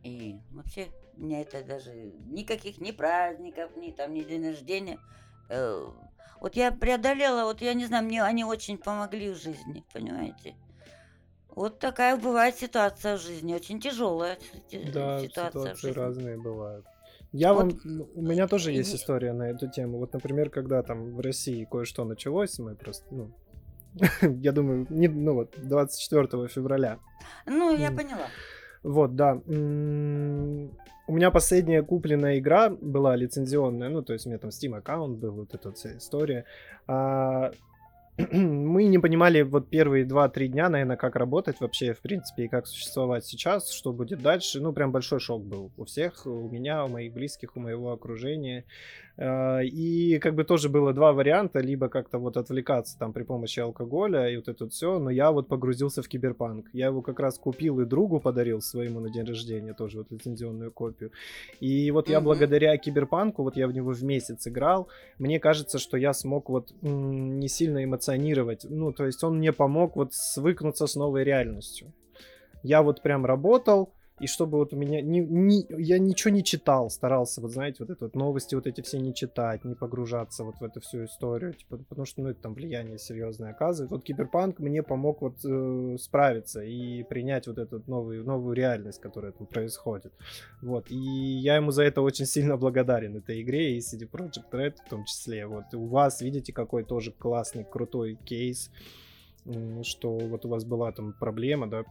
И вообще у меня это даже никаких ни праздников, ни там, ни день рождения. Э, вот я преодолела, вот я не знаю, мне они очень помогли в жизни, понимаете? Вот такая бывает ситуация в жизни, очень тяжелая да, ситуация. ситуации разные бывают. Я вот. вам, у меня тоже есть история на эту тему. Вот, например, когда там в России кое-что началось, мы просто, ну, я думаю, не, ну вот, 24 февраля. Ну, я поняла. Вот, да. У меня последняя купленная игра была лицензионная, ну, то есть у меня там Steam аккаунт был, вот эта вся история. А, мы не понимали вот первые 2-3 дня, наверное, как работать вообще, в принципе, и как существовать сейчас, что будет дальше. Ну, прям большой шок был у всех, у меня, у моих близких, у моего окружения. А, и как бы тоже было два варианта, либо как-то вот отвлекаться там при помощи алкоголя и вот это все, но я вот погрузился в киберпанк. Я его как раз купил и другу подарил своему на день рождения, тоже вот лицензионную копию. И вот я благодаря киберпанку, вот я в него в месяц играл, мне кажется, что я смог вот не сильно эмоционировать, ну, то есть он мне помог вот свыкнуться с новой реальностью. Я вот прям работал, и чтобы вот у меня не, не, я ничего не читал, старался, вот знаете, вот это вот новости вот эти все не читать, не погружаться вот в эту всю историю, типа, потому что, ну, это там влияние серьезное оказывает. Вот Киберпанк мне помог вот э, справиться и принять вот эту новую, новую реальность, которая там происходит. Вот, и я ему за это очень сильно благодарен, этой игре, и CD Project Red в том числе. Вот, и у вас, видите, какой тоже классный, крутой кейс, что вот у вас была там проблема, да,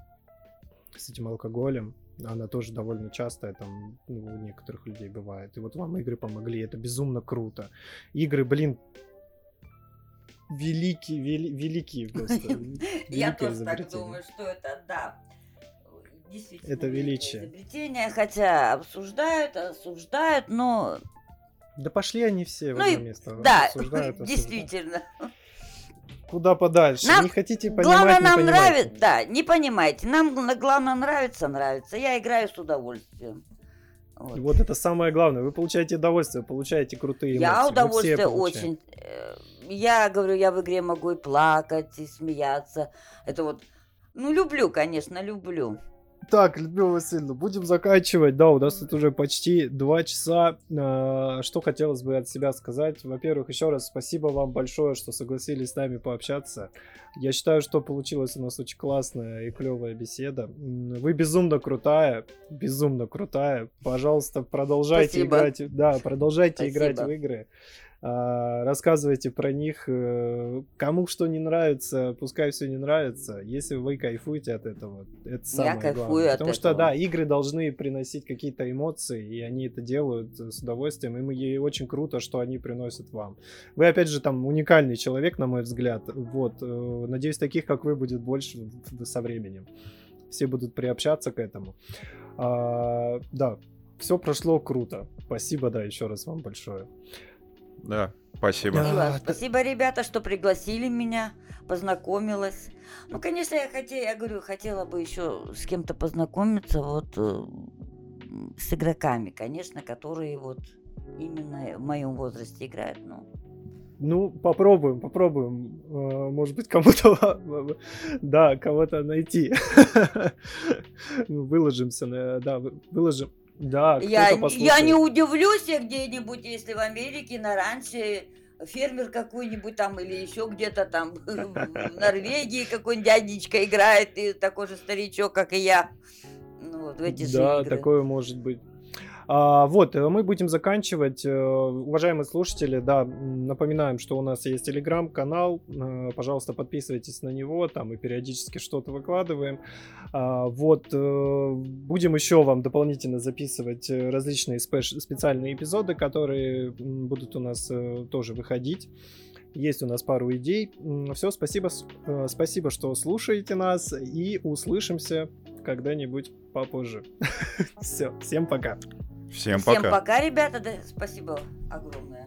с этим алкоголем, она тоже довольно частая там ну, у некоторых людей бывает. И вот вам игры помогли, это безумно круто. Игры, блин, великие, вели, великие просто. Я тоже так думаю, что это, да, действительно. Это величие. Изобретение, хотя обсуждают, осуждают, но... Да пошли они все в ну одно место. Да, действительно куда подальше. Нам не хотите понимать, главное, не нам нравится, да, не понимаете. Нам главное нравится, нравится. Я играю с удовольствием. Вот. вот это самое главное. Вы получаете удовольствие, получаете крутые эмоции. Я удовольствие очень. Э, я говорю, я в игре могу и плакать, и смеяться. Это вот, ну, люблю, конечно, люблю. Так, Людмила Васильевна, будем заканчивать. Да, у нас тут уже почти два часа. А, что хотелось бы от себя сказать? Во-первых, еще раз спасибо вам большое, что согласились с нами пообщаться. Я считаю, что получилась у нас очень классная и клевая беседа. Вы безумно крутая, безумно крутая. Пожалуйста, продолжайте спасибо. играть. Да, продолжайте спасибо. играть в игры. А, рассказывайте про них. Э, кому что не нравится, пускай все не нравится. Если вы кайфуете от этого, это самое Я кайфую главное. От Потому этого. что, да, игры должны приносить какие-то эмоции, и они это делают с удовольствием. И очень круто, что они приносят вам. Вы, опять же, там уникальный человек, на мой взгляд. Вот. Э, надеюсь, таких, как вы, будет больше со временем. Все будут приобщаться к этому. А, да, все прошло круто. Спасибо, да, еще раз вам большое. Да, спасибо. Да, спасибо, ребята, что пригласили меня, познакомилась. Ну, конечно, я хотела, я говорю, хотела бы еще с кем-то познакомиться, вот э, с игроками, конечно, которые вот именно в моем возрасте играют, ну. Ну, попробуем, попробуем. Э, может быть, кому-то, да, кого-то найти. Выложимся, да, выложим. Да, я, я не удивлюсь где-нибудь, если в Америке на ранче фермер какой-нибудь там или еще где-то там в Норвегии какой-нибудь дядечка играет и такой же старичок, как и я. Ну, вот в эти да, игры. такое может быть. А, вот, э, мы будем заканчивать. Э, уважаемые слушатели, да, напоминаем, что у нас есть телеграм-канал. Э, пожалуйста, подписывайтесь на него, там мы периодически что-то выкладываем. А, вот, будем еще вам дополнительно записывать различные специальные эпизоды, которые будут у нас тоже выходить. есть у нас пару идей. Все, спасибо, спасибо, что слушаете нас, и услышимся когда-нибудь попозже. Все, всем пока. Всем Всем пока. пока, ребята. Да, спасибо огромное.